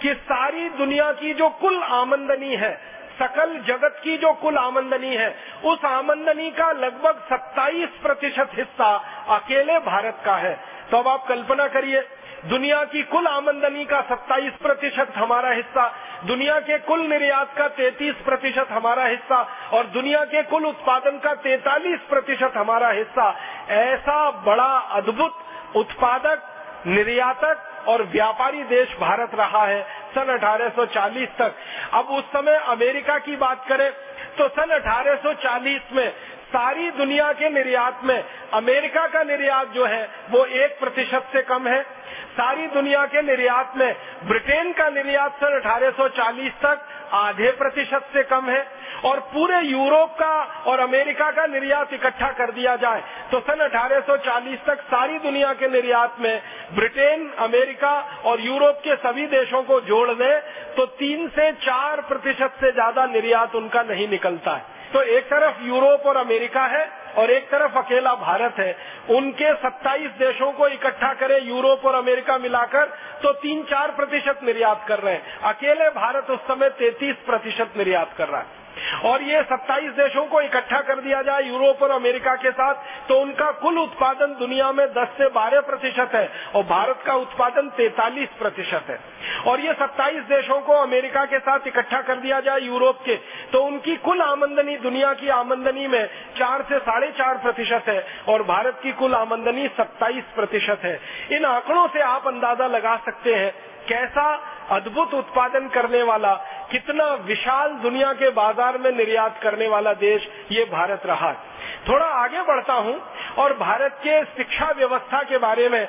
कि सारी दुनिया की जो कुल आमंदनी है सकल जगत की जो कुल आमंदनी है, उस आमंदनी का लगभग 27 प्रतिशत हिस्सा अकेले भारत का है। तो अब आप कल्पना करिए, दुनिया की कुल आमंदनी का 27 प्रतिशत हमारा हिस्सा, दुनिया के कुल निर्यात का 33 प्रतिशत हमारा हिस्सा, और दुनिया के कुल उत्पादन का 43 प्रतिशत हमारा हिस्सा। ऐसा बड़ा अद्भुत उत्पादक निर्यातक और व्यापारी देश भारत रहा है। सन 1840 तक। अब उस समय अमेरिका की बात करें तो सन 1840 में सारी दुनिया के निर्यात में अमेरिका का निर्यात जो है, वो एक प्रतिशत से कम है। सारी दुनिया के निर्यात में, ब्रिटेन का निर्यात सन 1840 तक आधे प्रतिशत से कम है और पूरे यूरोप का और अमेरिका का निर्यात इकट्ठा कर दिया जाए तो सन 1840 तक सारी दुनिया के निर्यात में ब्रिटेन, अमेरिका और यूरोप के सभी देशों को जोड़ दें तो तीन से चार प्रतिशत से ज़्यादा निर्यात उनका नहीं निकलता है। तो एक तरफ़ यूरोप और अमेरिका है और एक तरफ़ अकेला भारत है। उनके 27 देशों को इकट्ठा करें यूरोप और अमेरिका मिलाकर तो तीन चार प्रतिशत निर्यात कर रहे हैं। अकेले भारत उस समय 33 प्रतिशत निर्यात कर रहा है। और ये 27 देशों को इकट्ठा कर दिया जाए, यूरोप और अमेरिका के साथ तो उनका कुल उत्पादन दुनिया में 10 से 12 प्रतिशत है और भारत का उत्पादन 43 प्रतिशत है। और ये 27 देशों को अमेरिका के साथ इकट्ठा कर दिया जाए, यूरोप के तो उनकी कुल आमंदनी दुनिया की आमंदनी में चार से साढ़े चार प्रतिशत है और भारत की कुल आमंदनी 27 प्रतिशत है। इन आंकड़ों से आप अंदाज़ा लगा सकते हैं कैसा अद्भुत उत्पादन करने वाला, कितना विशाल दुनिया के बाज़ार में निर्यात करने वाला देश ये भारत रहा थोड़ा आगे बढ़ता हूँ और भारत के शिक्षा व्यवस्था के बारे में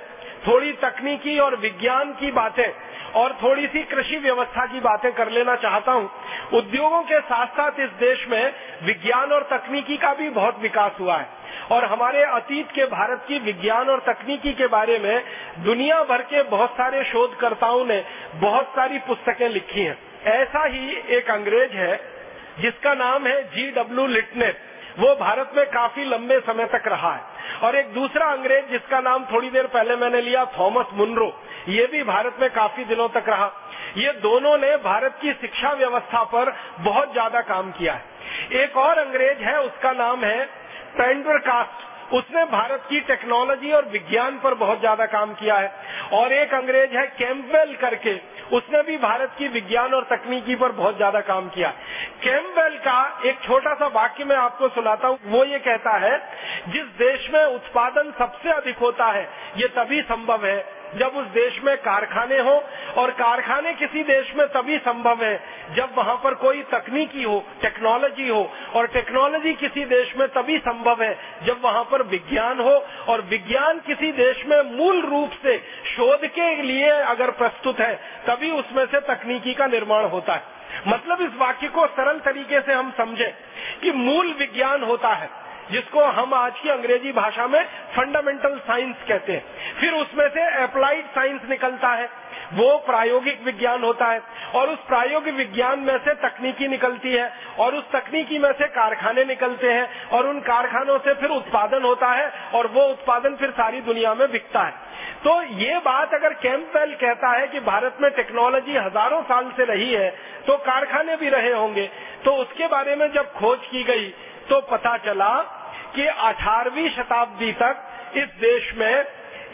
थोड़ी तकनीकी और विज्ञान की बातें और थोड़ी सी कृषि व्यवस्था की बातें कर लेना चाहता हूँ। उद्योगों के साथ साथ इस देश में विज्ञान और तकनीकी का भी बहुत विकास हुआ है। और हमारे अतीत के भारत की विज्ञान और तकनीकी के बारे में दुनिया भर के बहुत सारे शोधकर्ताओं ने बहुत सारी पुस्तकें लिखी हैं। ऐसा ही एक अंग्रेज़ है, जिसका नाम है जी डब्ल्यू लिटनेट वो भारत में काफ़ी लंबे समय तक रहा है। और एक दूसरा अंग्रेज़, जिसका नाम थोड़ी देर पहले मैंने लिया, थॉमस मुनरो, ये भी भारत में काफ़ी दिनों तक रहा। ये दोनों ने भारत की शिक्षा व्यवस्था पर बहुत ज़्यादा काम किया है। एक और अंग्रेज़ है, उसका नाम है पेंडरकास्ट उसने भारत की टेक्नोलॉजी और विज्ञान पर बहुत ज़्यादा काम किया है। और एक अंग्रेज़ है कैम्पवेल करके। उसने भी भारत की विज्ञान और तकनीकी पर बहुत ज़्यादा काम किया। कैम्पवेल का एक छोटा सा वाक्य मैं आपको सुनाता हूँ। वो ये कहता है, जिस देश में उत्पादन सबसे अधिक होता है, ये तभी संभव है जब उस देश में कारखाने हो, और कारखाने किसी देश में तभी संभव है जब वहाँ पर कोई तकनीकी हो टेक्नोलॉजी हो, और टेक्नोलॉजी किसी देश में तभी संभव है जब वहाँ पर विज्ञान हो, और विज्ञान किसी देश में मूल रूप से शोध के लिए अगर प्रस्तुत है, तभी उसमें से तकनीकी का निर्माण होता है। मतलब इस वाक्य को सरल तरीके से हम समझे कि मूल विज्ञान होता है। जिसको हम आज की अंग्रेज़ी भाषा में फंडामेंटल साइंस कहते हैं। फिर उसमें से अप्लाइड साइंस निकलता है। वो प्रायोगिक विज्ञान होता है। और उस प्रायोगिक विज्ञान में से तकनीकी निकलती है। और उस तकनीकी में से कारखाने निकलते हैं। और उन कारखानों से फिर उत्पादन होता है। और वो उत्पादन फिर सारी दुनिया में बिकता है। तो ये बात अगर कैंपवेल कहता है कि भारत में टेक्नोलॉजी हज़ारों साल से रही है तो कारखाने भी रहे होंगे। तो उसके बारे में जब खोज की गई तो पता चला कि 18वीं शताब्दी तक इस देश में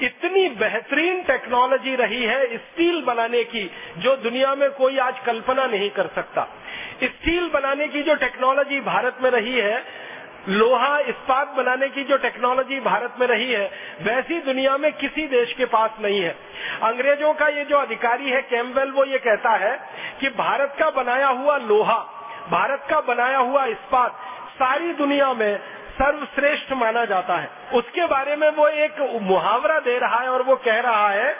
इतनी बेहतरीन टेक्नोलॉजी रही है स्टील बनाने की, जो दुनिया में कोई आज कल्पना नहीं कर सकता। स्टील बनाने की जो टेक्नोलॉजी भारत में रही है, लोहा इस्पात बनाने की जो टेक्नोलॉजी भारत में रही है, वैसी दुनिया में किसी देश के पास नहीं है। अंग्रेज़ों का ये जो अधिकारी है कैम्बेल वो ये कहता है कि भारत का बनाया हुआ लोहा, भारत का बनाया हुआ इस्पात सारी दुनिया में सर्वश्रेष्ठ माना जाता है। उसके बारे में वो एक मुहावरा दे रहा है और वो कह रहा है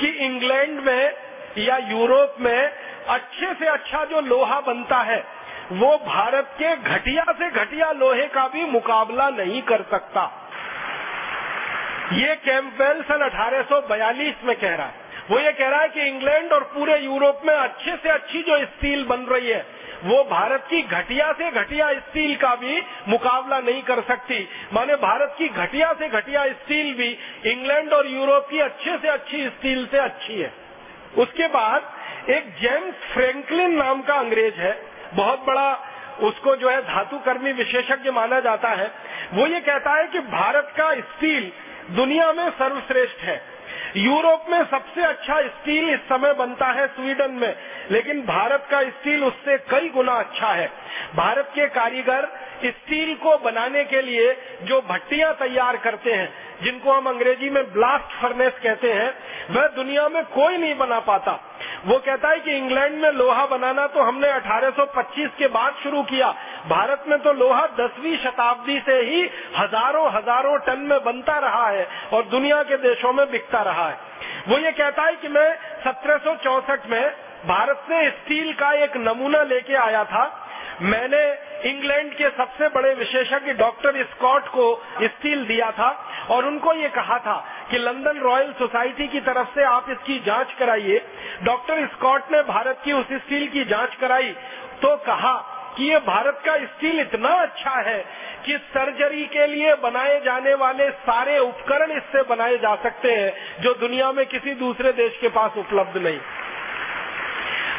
कि इंग्लैंड में या यूरोप में अच्छे से अच्छा जो लोहा बनता है, वो भारत के घटिया से घटिया लोहे का भी मुकाबला नहीं कर सकता। ये कैंपेल सन 1842 में कह रहा है। वो ये कह रहा है कि इंग्लैंड और पूरे यूरोप में अच्छे से अच्छी जो स्टील बन रही है वो भारत की घटिया से घटिया स्टील का भी मुकाबला नहीं कर सकती। माने भारत की घटिया से घटिया स्टील भी इंग्लैंड और यूरोप की अच्छे से अच्छी स्टील से अच्छी है। उसके बाद एक जेम्स फ्रैंकलिन नाम का अंग्रेज़ है। बहुत बड़ा उसको जो है धातु कर्मी विशेषज्ञ माना जाता है। वो ये कहता है कि भारत का स्टील दुनिया में सर्वश्रेष्ठ है। यूरोप में सबसे अच्छा स्टील इस समय बनता है स्वीडन में, लेकिन भारत का स्टील उससे कई गुना अच्छा है। भारत के कारीगर स्टील को बनाने के लिए जो भट्टियाँ तैयार करते हैं, जिनको हम अंग्रेज़ी में ब्लास्ट फर्नेस कहते हैं, वह दुनिया में कोई नहीं बना पाता। वो कहता है कि इंग्लैंड में लोहा बनाना तो हमने 1825 के बाद शुरू किया। भारत में तो लोहा दसवीं शताब्दी से ही हज़ारों हज़ारों टन में बनता रहा है और दुनिया के देशों में बिकता रहा है। वो ये कहता है कि मैं सत्रह में भारत से स्टील का एक नमूना लेके आया था। मैंने इंग्लैंड के सबसे बड़े विशेषज्ञ डॉक्टर स्कॉट को स्टील दिया था और उनको ये कहा था कि लंदन रॉयल सोसाइटी की तरफ़ से आप इसकी जाँच कराइए। डॉक्टर स्कॉट ने भारत की उस स्टील की जाँच कराई तो कहा कि ये भारत का स्टील इतना अच्छा है कि सर्जरी के लिए बनाए जाने वाले सारे उपकरण इससे बनाए जा सकते हैं जो दुनिया में किसी दूसरे देश के पास उपलब्ध नहीं।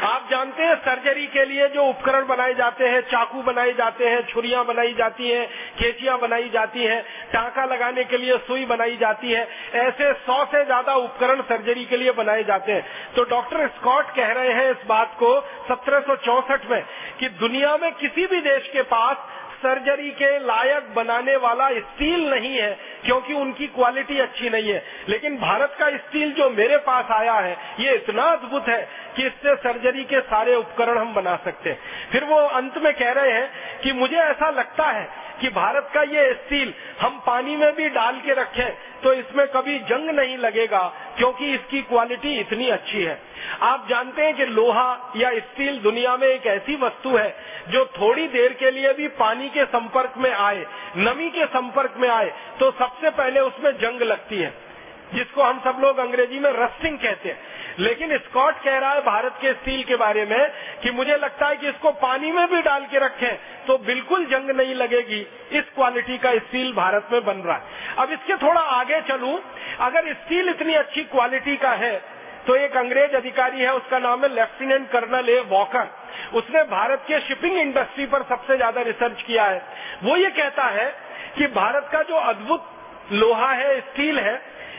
आप जानते हैं, सर्जरी के लिए जो उपकरण बनाए जाते हैं, चाकू बनाए जाते हैं, छुरियाँ बनाई जाती हैं, केचियाँ बनाई जाती हैं, टाका लगाने के लिए सुई बनाई जाती है, ऐसे सौ से ज़्यादा उपकरण सर्जरी के लिए बनाए जाते हैं। तो डॉक्टर स्कॉट कह रहे हैं इस बात को सत्रह में कि दुनिया में किसी भी देश के पास सर्जरी के लायक बनाने वाला स्टील नहीं है, क्योंकि उनकी क्वालिटी अच्छी नहीं है। लेकिन भारत का स्टील जो मेरे पास आया है, ये इतना अद्भुत है कि इससे सर्जरी के सारे उपकरण हम बना सकते हैं। फिर वो अंत में कह रहे हैं कि मुझे ऐसा लगता है कि भारत का ये स्टील हम पानी में भी डाल के रखें तो इसमें कभी जंग नहीं लगेगा, क्योंकि इसकी क्वालिटी इतनी अच्छी है। आप जानते हैं कि लोहा या स्टील दुनिया में एक ऐसी वस्तु है जो थोड़ी देर के लिए भी पानी के संपर्क में आए, नमी के संपर्क में आए तो सबसे पहले उसमें जंग लगती है, जिसको हम सब लोग अंग्रेज़ी में रस्टिंग कहते हैं। लेकिन स्कॉट कह रहा है भारत के स्टील के बारे में कि मुझे लगता है कि इसको पानी में भी डाल के रखें तो बिल्कुल जंग नहीं लगेगी। इस क्वालिटी का स्टील भारत में बन रहा है। अब इसके थोड़ा आगे चलूँ। अगर स्टील इतनी अच्छी क्वालिटी का है तो एक अंग्रेज़ अधिकारी है, उसका नाम है लेफ्टिनेंट कर्नल ए वॉकर। उसने भारत के शिपिंग इंडस्ट्री पर सबसे ज़्यादा रिसर्च किया है। वो ये कहता है कि भारत का जो अद्भुत लोहा है, स्टील है,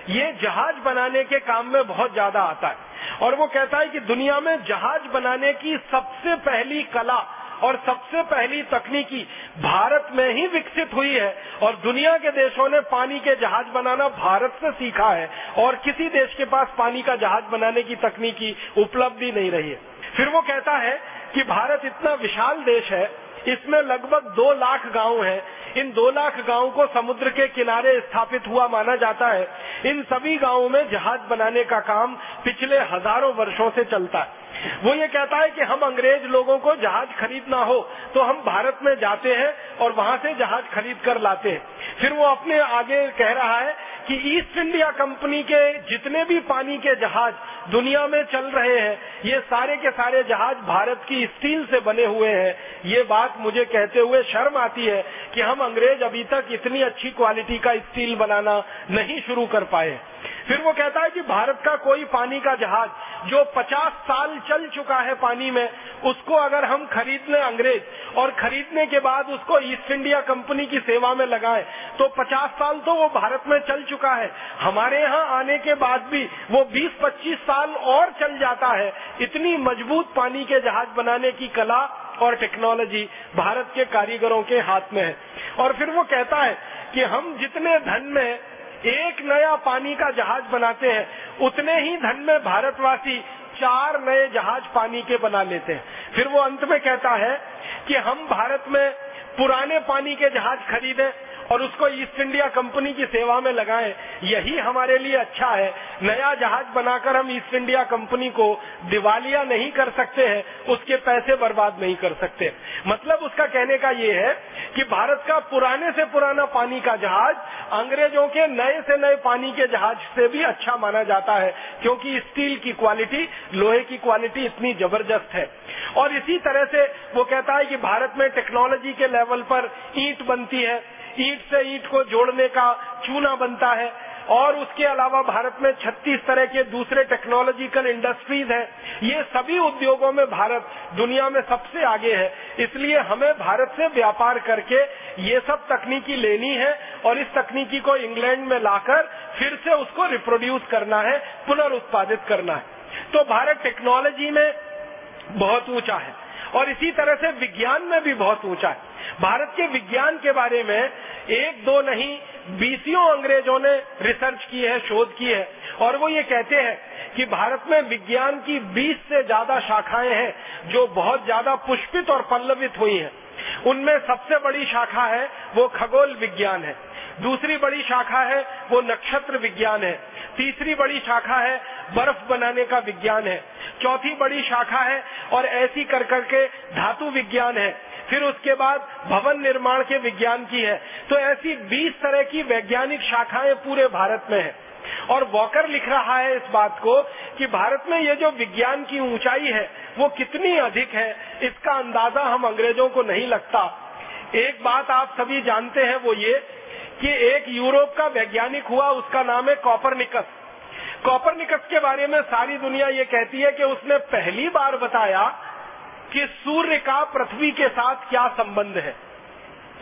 ये जहाज़ बनाने के काम में बहुत ज़्यादा आता है। और वो कहता है कि दुनिया में जहाज़ बनाने की सबसे पहली कला और सबसे पहली तकनीकी भारत में ही विकसित हुई है और दुनिया के देशों ने पानी के जहाज़ बनाना भारत से सीखा है और किसी देश के पास पानी का जहाज़ बनाने की तकनीकी उपलब्धि नहीं रही है। फिर वो कहता है कि भारत इतना विशाल देश है, इसमें लगभग दो लाख गाँव हैं इन दो लाख गाँवों को समुद्र के किनारे स्थापित हुआ माना जाता है। इन सभी गाँवों में जहाज़ बनाने का काम पिछले हज़ारों वर्षों से चलता है। वो ये कहता है कि हम अंग्रेज़ लोगों को जहाज़ खरीदना हो तो हम भारत में जाते हैं और वहाँ से जहाज़ खरीद कर लाते हैं। फिर वो अपने आगे कह रहा है कि ईस्ट इंडिया कंपनी के जितने भी पानी के जहाज़ दुनिया में चल रहे हैं, ये सारे के सारे जहाज़ भारत की स्टील से बने हुए हैं। ये बात मुझे कहते हुए शर्म आती है कि हम अंग्रेज़ अभी तक इतनी अच्छी क्वालिटी का स्टील बनाना नहीं शुरू कर पाए। फिर वो कहता है कि भारत का कोई पानी का जहाज़ जो 50 साल चल चुका है पानी में, उसको अगर हम खरीद लें अंग्रेज़ और खरीदने के बाद उसको ईस्ट इंडिया कंपनी की सेवा में लगाए तो 50 साल तो वो भारत में चल चुका है। हमारे यहाँ आने के बाद भी वो 20-25 साल और चल जाता है। इतनी मज़बूत पानी के जहाज़ बनाने की कला और टेक्नोलॉजी भारत के कारीगरों के हाथ में है। और फिर वो कहता है कि हम जितने धन में एक नया पानी का जहाज़ बनाते हैं। उतने ही धन में भारतवासी चार नए जहाज़ पानी के बना लेते हैं। फिर वो अंत में कहता है कि हम भारत में पुराने पानी के जहाज़ खरीदें और उसको ईस्ट इंडिया कंपनी की सेवा में लगाएँ। यही हमारे लिए अच्छा है। नया जहाज़ बनाकर हम ईस्ट इंडिया कंपनी को दिवालिया नहीं कर सकते हैं, उसके पैसे बर्बाद नहीं कर सकते। मतलब उसका कहने का ये है कि भारत का पुराने से पुराना पानी का जहाज़ अंग्रेज़ों के नए से नए पानी के जहाज़ से भी अच्छा माना जाता है, क्योंकि स्टील की क्वालिटी, लोहे की क्वालिटी इतनी ज़बरदस्त है। और इसी तरह से वो कहता है कि भारत में टेक्नोलॉजी के लेवल पर ईंट बनती है। ईंट से ईट को जोड़ने का चूना बनता है। और उसके अलावा भारत में 36 तरह के दूसरे टेक्नोलॉजिकल इंडस्ट्रीज़ हैं। ये सभी उद्योगों में भारत दुनिया में सबसे आगे है। इसलिए हमें भारत से व्यापार करके ये सब तकनीकी लेनी है और इस तकनीकी को इंग्लैंड में लाकर फिर से उसको रिप्रोड्यूस करना है, पुनरुत्पादित करना है। तो भारत टेक्नोलॉजी में बहुत ऊँचा है और इसी तरह से विज्ञान में भी बहुत ऊँचा है। भारत के विज्ञान के बारे में एक दो नहीं, बीसियों अंग्रेज़ों ने रिसर्च की है, शोध की है। और वो ये कहते हैं कि भारत में विज्ञान की 20 से ज़्यादा शाखाएँ हैं जो बहुत ज़्यादा पुष्पित और पल्लवित हुई हैं। उनमें सबसे बड़ी शाखा है, वो खगोल विज्ञान है। दूसरी बड़ी शाखा है, वो नक्षत्र विज्ञान है। तीसरी बड़ी शाखा है, बर्फ़ बनाने का विज्ञान है। चौथी बड़ी शाखा है, और ऐसी कर करके धातु विज्ञान है। फिर उसके बाद भवन निर्माण के विज्ञान की है। तो ऐसी 20 तरह की वैज्ञानिक शाखाएँ पूरे भारत में है। और वॉकर लिख रहा है इस बात को कि भारत में ये जो विज्ञान की ऊंचाई है, वो कितनी अधिक है, इसका अंदाज़ा हम अंग्रेज़ों को नहीं लगता। एक बात आप सभी जानते हैं वो ये कि एक यूरोप का वैज्ञानिक हुआ, उसका नाम है कॉपरनिकस। कॉपरनिकस के बारे में सारी दुनिया ये कहती है कि उसने पहली बार बताया कि सूर्य का पृथ्वी के साथ क्या संबंध है?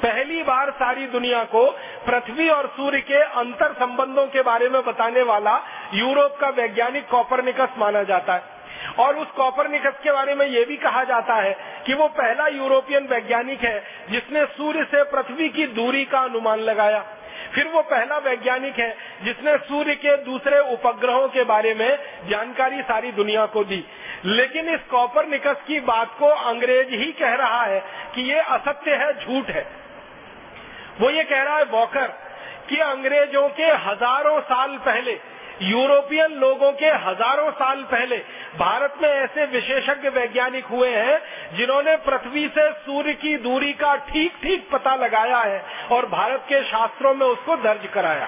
पहली बार सारी दुनिया को पृथ्वी और सूर्य के अंतर संबंधों के बारे में बताने वाला यूरोप का वैज्ञानिक कॉपरनिकस माना जाता है। और उस कॉपरनिकस के बारे में यह भी कहा जाता है कि वो पहला यूरोपियन वैज्ञानिक है जिसने सूर्य से पृथ्वी की दूरी का अनुमान लगाया। फिर वो पहला वैज्ञानिक है, जिसने सूर्य के दूसरे उपग्रहों के बारे में जानकारी सारी दुनिया को दी। लेकिन इस कॉपर निकस की बात को अंग्रेज़ ही कह रहा है कि ये असत्य है, झूठ है। वो ये कह रहा है, वॉकर, कि अंग्रेज़ों के हज़ारों साल पहले यूरोपियन लोगों के हज़ारों साल पहले भारत में ऐसे विशेषज्ञ वैज्ञानिक हुए हैं, जिन्होंने पृथ्वी से सूर्य की दूरी का ठीक ठीक पता लगाया है और भारत के शास्त्रों में उसको दर्ज कराया।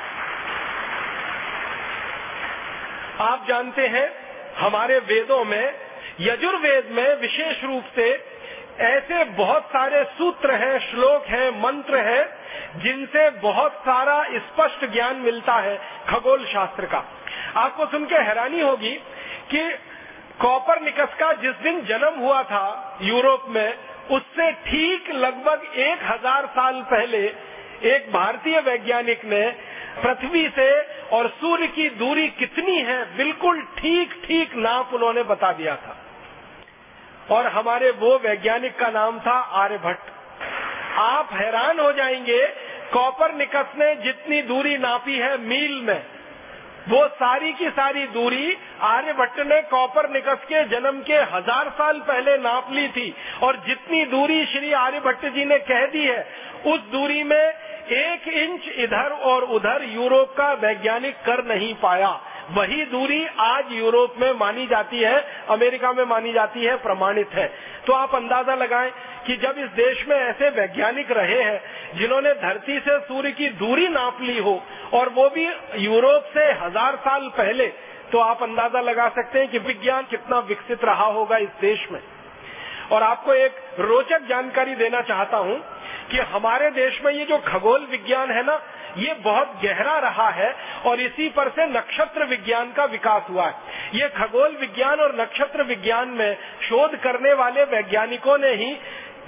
आप जानते हैं, हमारे वेदों में, यजुर्वेद में विशेष रूप से ऐसे बहुत सारे सूत्र हैं, श्लोक हैं, मंत्र हैं, जिनसे बहुत सारा स्पष्ट ज्ञान मिलता है खगोल शास्त्र का। आपको सुन के हैरानी होगी कि कॉपर निकस का जिस दिन जन्म हुआ था यूरोप में, उससे ठीक लगभग एक हज़ार साल पहले एक भारतीय वैज्ञानिक ने पृथ्वी से और सूर्य की दूरी कितनी है, बिल्कुल ठीक ठीक नाप उन्होंने बता दिया था। और हमारे वो वैज्ञानिक का नाम था आर्यभट्ट आप हैरान हो जाएँगे, कॉपर निकस ने जितनी दूरी नापी है मील में, वो सारी की सारी दूरी आर्यभट्ट ने कॉपर निकस के जन्म के हज़ार साल पहले नाप ली थी। और जितनी दूरी श्री आर्यभट्ट जी ने कह दी है, उस दूरी में एक इंच इधर और उधर यूरोप का वैज्ञानिक कर नहीं पाया। वही दूरी आज यूरोप में मानी जाती है, अमेरिका में मानी जाती है, प्रमाणित है। तो आप अंदाज़ा लगाएँ कि जब इस देश में ऐसे वैज्ञानिक रहे हैं, जिन्होंने धरती से सूर्य की दूरी नाप ली हो, और वो भी यूरोप से हज़ार साल पहले तो आप अंदाज़ा लगा सकते हैं कि विज्ञान कितना विकसित रहा होगा इस देश में। और आपको एक रोचक जानकारी देना चाहता हूँ कि हमारे देश में ये जो खगोल विज्ञान है ना, ये बहुत गहरा रहा है और इसी पर से नक्षत्र विज्ञान का विकास हुआ है। ये खगोल विज्ञान और नक्षत्र विज्ञान में शोध करने वाले वैज्ञानिकों ने ही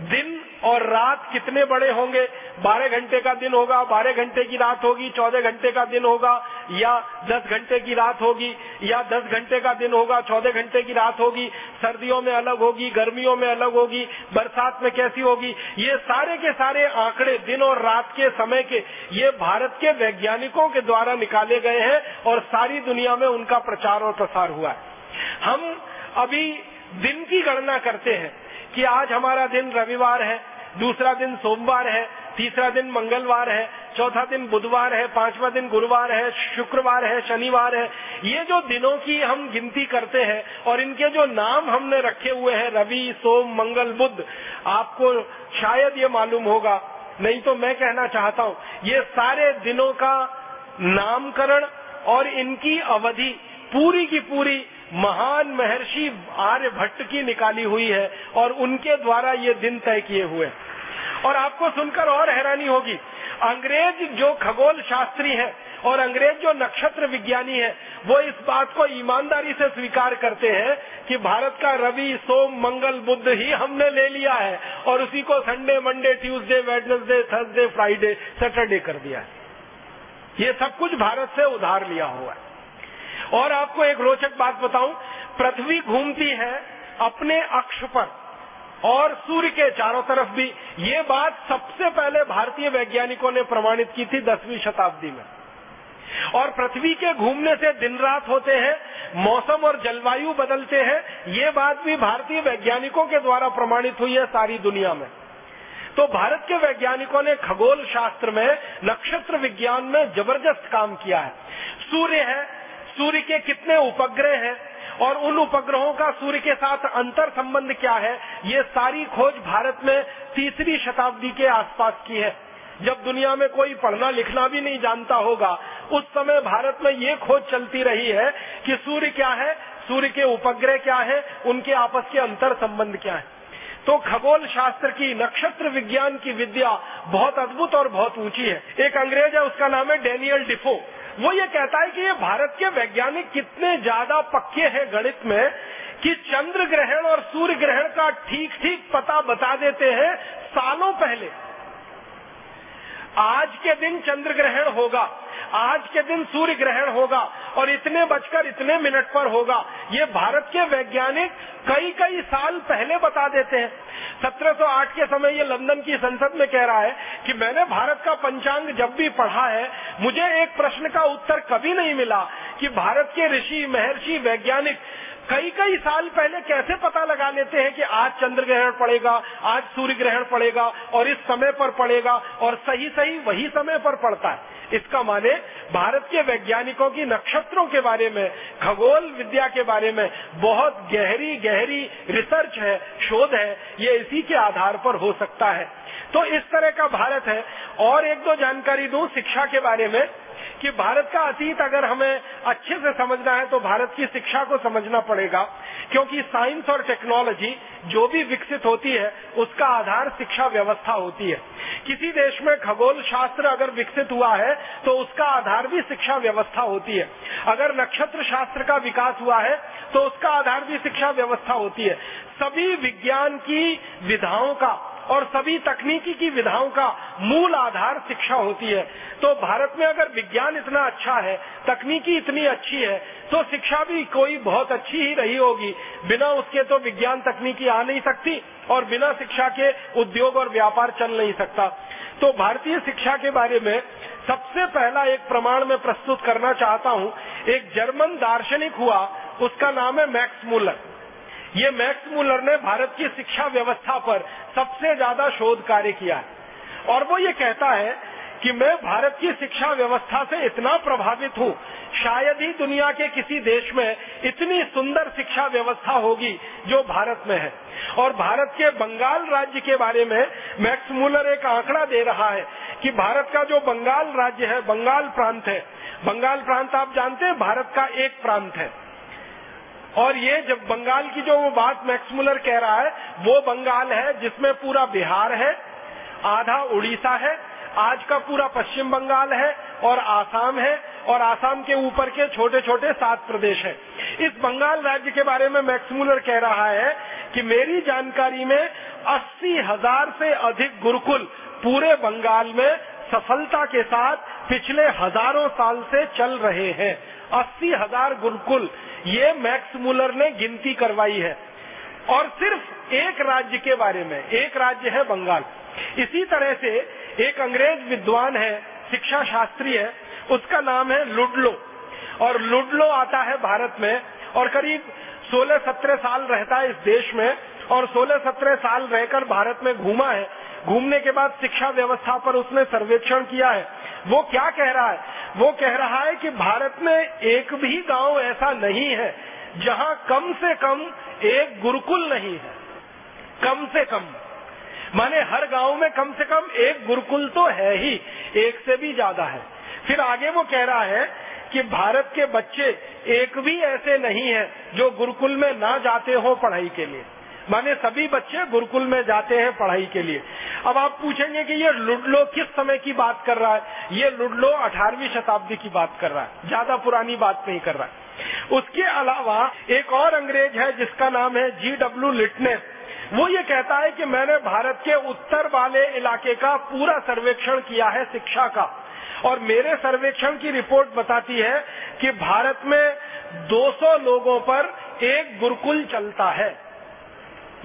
दिन और रात कितने बड़े होंगे? बारह घंटे का दिन होगा, बारह घंटे की रात होगी, चौदह घंटे का दिन होगा, या दस घंटे की रात होगी, या दस घंटे का दिन होगा, चौदह घंटे की रात होगी, सर्दियों में अलग होगी, गर्मियों में अलग होगी, बरसात में कैसी होगी? ये सारे के सारे आंकड़े दिन और रात के समय के, ये भारत के वैज्ञानिकों के द्वारा निकाले गए हैं और सारी दुनिया में उनका प्रचार और प्रसार हुआ है। हम अभी दिन की गणना करते हैं। कि आज हमारा दिन रविवार है, दूसरा दिन सोमवार है, तीसरा दिन मंगलवार है, चौथा दिन बुधवार है, पांचवा दिन गुरुवार है, शुक्रवार है, शनिवार है। ये जो दिनों की हम गिनती करते हैं और इनके जो नाम हमने रखे हुए हैं, रवि, सोम, मंगल बुद्ध आपको शायद ये मालूम होगा, नहीं तो मैं कहना चाहता हूँ, ये सारे दिनों का नामकरण और इनकी अवधि पूरी की पूरी महान महर्षि आर्यभट्ट की निकाली हुई है और उनके द्वारा ये दिन तय किए हुए और आपको सुनकर और हैरानी होगी, अंग्रेज़ जो खगोल शास्त्री है और अंग्रेज़ जो नक्षत्र विज्ञानी है, वो इस बात को ईमानदारी से स्वीकार करते हैं कि भारत का रवि, सोम, मंगल बुद्ध ही हमने ले लिया है और उसी को Sunday, Monday, Tuesday, Wednesday, Thursday, Friday, Saturday कर दिया है। ये सब कुछ भारत से उधार लिया हुआ है। और आपको एक रोचक बात बताऊँ, पृथ्वी घूमती है अपने अक्ष पर और सूर्य के चारों तरफ़ भी। ये बात सबसे पहले भारतीय वैज्ञानिकों ने प्रमाणित की थी दसवीं शताब्दी में। और पृथ्वी के घूमने से दिन रात होते हैं, मौसम और जलवायु बदलते हैं, ये बात भी भारतीय वैज्ञानिकों के द्वारा प्रमाणित हुई है सारी दुनिया में। तो भारत के वैज्ञानिकों ने खगोल शास्त्र में, नक्षत्र विज्ञान में ज़बरदस्त काम किया है। सूर्य है सूर्य के कितने उपग्रह हैं और उन उपग्रहों का सूर्य के साथ अंतर संबंध क्या है? ये सारी खोज भारत में तीसरी शताब्दी के आसपास की है। जब दुनिया में कोई पढ़ना लिखना भी नहीं जानता होगा, उस समय भारत में ये खोज चलती रही है कि सूर्य क्या है, सूर्य के उपग्रह क्या है, उनके आपस के अंतर संबंध क्या है। तो खगोल शास्त्र की नक्षत्र विज्ञान की विद्या बहुत अद्भुत और बहुत ऊँची है। एक अंग्रेज़ है, उसका नाम है डेनियल डिफो। वो ये कहता है कि ये भारत के वैज्ञानिक कितने ज़्यादा पक्के हैं गणित में कि चंद्र ग्रहण और सूर्य ग्रहण का ठीक ठीक पता बता देते हैं सालों पहले। आज के दिन चंद्र ग्रहण होगा। आज के दिन सूर्य ग्रहण होगा और इतने बजकर इतने मिनट पर होगा। ये भारत के वैज्ञानिक कई कई साल पहले बता देते हैं। 1708 के समय ये लंदन की संसद में कह रहा है कि मैंने भारत का पंचांग जब भी पढ़ा है, मुझे एक प्रश्न का उत्तर कभी नहीं मिला कि भारत के ऋषि, महर्षि, वैज्ञानिक कई कई साल पहले कैसे पता लगा लेते हैं कि आज चंद्र ग्रहण पड़ेगा, आज सूर्य ग्रहण पड़ेगा और इस समय पर पड़ेगा और सही सही वही समय पर पड़ता है। इसका माने भारत के वैज्ञानिकों की नक्षत्रों के बारे में, खगोल विद्या के बारे में बहुत गहरी गहरी रिसर्च है, शोध है, ये इसी के आधार पर हो सकता है। तो इस तरह का भारत है। और एक दो जानकारी दूँ शिक्षा के बारे में। कि भारत का अतीत अगर हमें अच्छे से समझना है तो भारत की शिक्षा को समझना पड़ेगा। क्योंकि साइंस और टेक्नोलॉजी जो भी विकसित होती है, उसका आधार शिक्षा व्यवस्था होती है। किसी देश में खगोल शास्त्र अगर विकसित हुआ है तो उसका आधार भी शिक्षा व्यवस्था होती है। अगर नक्षत्र शास्त्र का विकास हुआ है तो उसका आधार भी शिक्षा व्यवस्था होती है। सभी विज्ञान की विधाओं का और सभी तकनीकी की विधाओं का मूल आधार शिक्षा होती है। तो भारत में अगर विज्ञान इतना अच्छा है, तकनीकी इतनी अच्छी है तो शिक्षा भी कोई बहुत अच्छी ही रही होगी। बिना उसके तो विज्ञान तकनीकी आ नहीं सकती और बिना शिक्षा के उद्योग और व्यापार चल नहीं सकता। तो भारतीय शिक्षा के बारे में सबसे पहला एक प्रमाण में प्रस्तुत करना चाहता हूँ। एक जर्मन दार्शनिक हुआ, उसका नाम है मैक्स मूलर। ये मैक्स मूलर ने भारत की शिक्षा व्यवस्था पर सबसे ज़्यादा शोध कार्य किया है। और वो ये कहता है कि मैं भारत की शिक्षा व्यवस्था से इतना प्रभावित हूँ, शायद ही दुनिया के किसी देश में इतनी सुंदर शिक्षा व्यवस्था होगी जो भारत में है। और भारत के बंगाल राज्य के बारे में मैक्स मूलर एक आंकड़ा दे रहा है कि भारत का जो बंगाल राज्य है, बंगाल प्रांत है। बंगाल प्रांत आप जानते हैं, भारत का एक प्रांत है। और ये जब बंगाल की जो वो बात मैक्समुलर कह रहा है, वो बंगाल है जिसमें पूरा बिहार है, आधा उड़ीसा है, आज का पूरा पश्चिम बंगाल है और आसाम है और आसाम के ऊपर के छोटे छोटे सात प्रदेश है। इस बंगाल राज्य के बारे में मैक्समुलर कह रहा है कि मेरी जानकारी में अस्सी हज़ार से अधिक गुरुकुल पूरे बंगाल में सफलता के साथ पिछले हज़ारों साल से चल रहे हैं। अस्सी हज़ार गुरुकुल ये मैक्स मुलर ने गिनती करवाई है। और सिर्फ़ एक राज्य के बारे में, एक राज्य है बंगाल। इसी तरह से एक अंग्रेज़ विद्वान है, शिक्षा शास्त्री है, उसका नाम है लुडलो। और लुडलो आता है भारत में और करीब 16-17 साल रहता है इस देश में और 16-17 साल रहकर भारत में घूमा है। घूमने के बाद शिक्षा व्यवस्था पर उसने सर्वेक्षण किया है। वो क्या कह रहा है? वो कह रहा है कि भारत में एक भी गाँव ऐसा नहीं है, जहाँ कम से कम एक गुरुकुल नहीं है। कम से कम। माने हर गाँव में कम से कम एक गुरुकुल तो है ही, एक से भी ज़्यादा है। फिर आगे वो कह रहा है कि भारत के बच्चे एक भी ऐसे नहीं है जो गुरुकुल में ना जाते हो पढ़ाई के लिए। माने सभी बच्चे गुरुकुल में जाते हैं पढ़ाई के लिए। अब आप पूछेंगे कि ये लुडलो किस समय की बात कर रहा है? ये लुडलो 18वीं शताब्दी की बात कर रहा है। ज़्यादा पुरानी बात नहीं कर रहा है। उसके अलावा एक और अंग्रेज़ है जिसका नाम है जी डब्ल्यू लिटनेस। वो ये कहता है कि मैंने भारत के उत्तर वाले इलाके का पूरा सर्वेक्षण किया है शिक्षा का। और मेरे सर्वेक्षण की रिपोर्ट बताती है कि भारत में 200 लोगों पर एक गुरुकुल चलता है।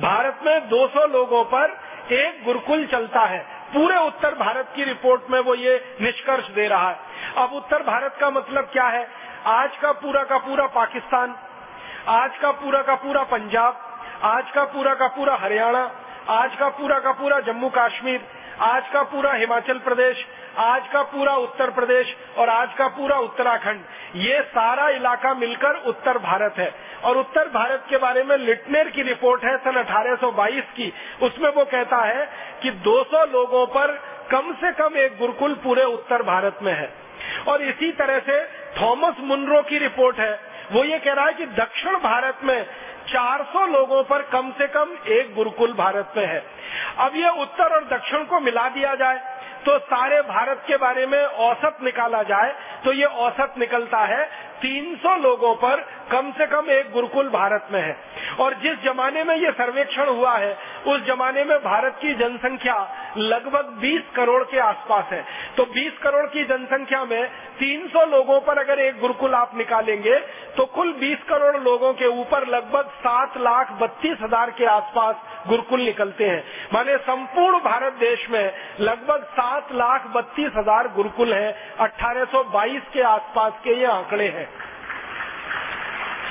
भारत में 200 लोगों पर एक गुरुकुल चलता है पूरे उत्तर भारत की रिपोर्ट में वो ये निष्कर्ष दे रहा है अब उत्तर भारत का मतलब क्या है आज का पूरा का पूरा पाकिस्तान आज का पूरा का पूरा पंजाब आज का पूरा का पूरा हरियाणा आज का पूरा का पूरा जम्मू कश्मीर आज का पूरा हिमाचल प्रदेश आज का पूरा उत्तर प्रदेश और आज का पूरा उत्तराखंड ये सारा इलाका मिलकर उत्तर भारत है और उत्तर भारत के बारे में लिटनेर की रिपोर्ट है सन 1822 की। उसमें वो कहता है कि 200 लोगों पर कम से कम एक गुरुकुल पूरे उत्तर भारत में है। और इसी तरह से थॉमस मुनरो की रिपोर्ट है। वो ये कह रहा है कि दक्षिण भारत में 400 लोगों पर कम से कम एक गुरुकुल भारत में है। अब ये उत्तर और दक्षिण को मिला दिया जाए तो सारे भारत के बारे में औसत निकाला जाए तो ये औसत निकलता है 300 लोगों पर कम से कम एक गुरुकुल भारत में है। और जिस जमाने में ये सर्वेक्षण हुआ है, उस जमाने में भारत की जनसंख्या लगभग 20 करोड़ के आसपास है। तो 20 करोड़ की जनसंख्या में 300 लोगों पर अगर एक गुरुकुल आप निकालेंगे तो कुल 20 करोड़ लोगों के ऊपर लगभग सात लाख बत्तीस हज़ार के आसपास गुरुकुल निकलते हैं। माने संपूर्ण भारत देश में लगभग सात लाख बत्तीस हज़ार गुरुकुल हैं 1822 के आसपास के ये आंकड़े हैं।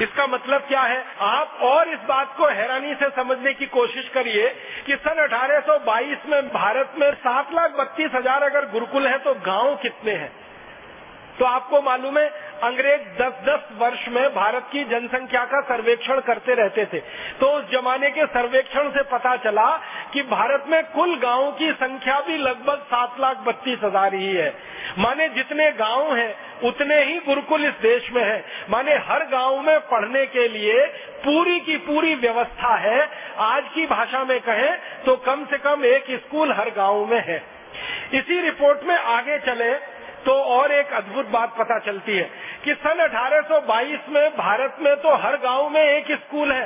इसका मतलब क्या है? आप और इस बात को हैरानी से समझने की कोशिश करिए कि सन 1822 में भारत में सात लाख बत्तीस हज़ार अगर गुरुकुल है तो गाँव कितने हैं? तो आपको मालूम है, अंग्रेज़ 10-10 वर्ष में भारत की जनसंख्या का सर्वेक्षण करते रहते थे। तो उस जमाने के सर्वेक्षण से पता चला कि भारत में कुल गाँवों की संख्या भी लगभग सात लाख बत्तीस हज़ार ही है। माने जितने गाँव हैं, उतने ही गुरुकुल इस देश में है। माने हर गाँव में पढ़ने के लिए पूरी की पूरी व्यवस्था है। आज की भाषा में कहें तो कम से कम एक स्कूल हर गाँव में है। इसी रिपोर्ट में आगे चले तो और एक अद्भुत बात पता चलती है कि सन 1822 में भारत में तो हर गाँव में एक स्कूल है।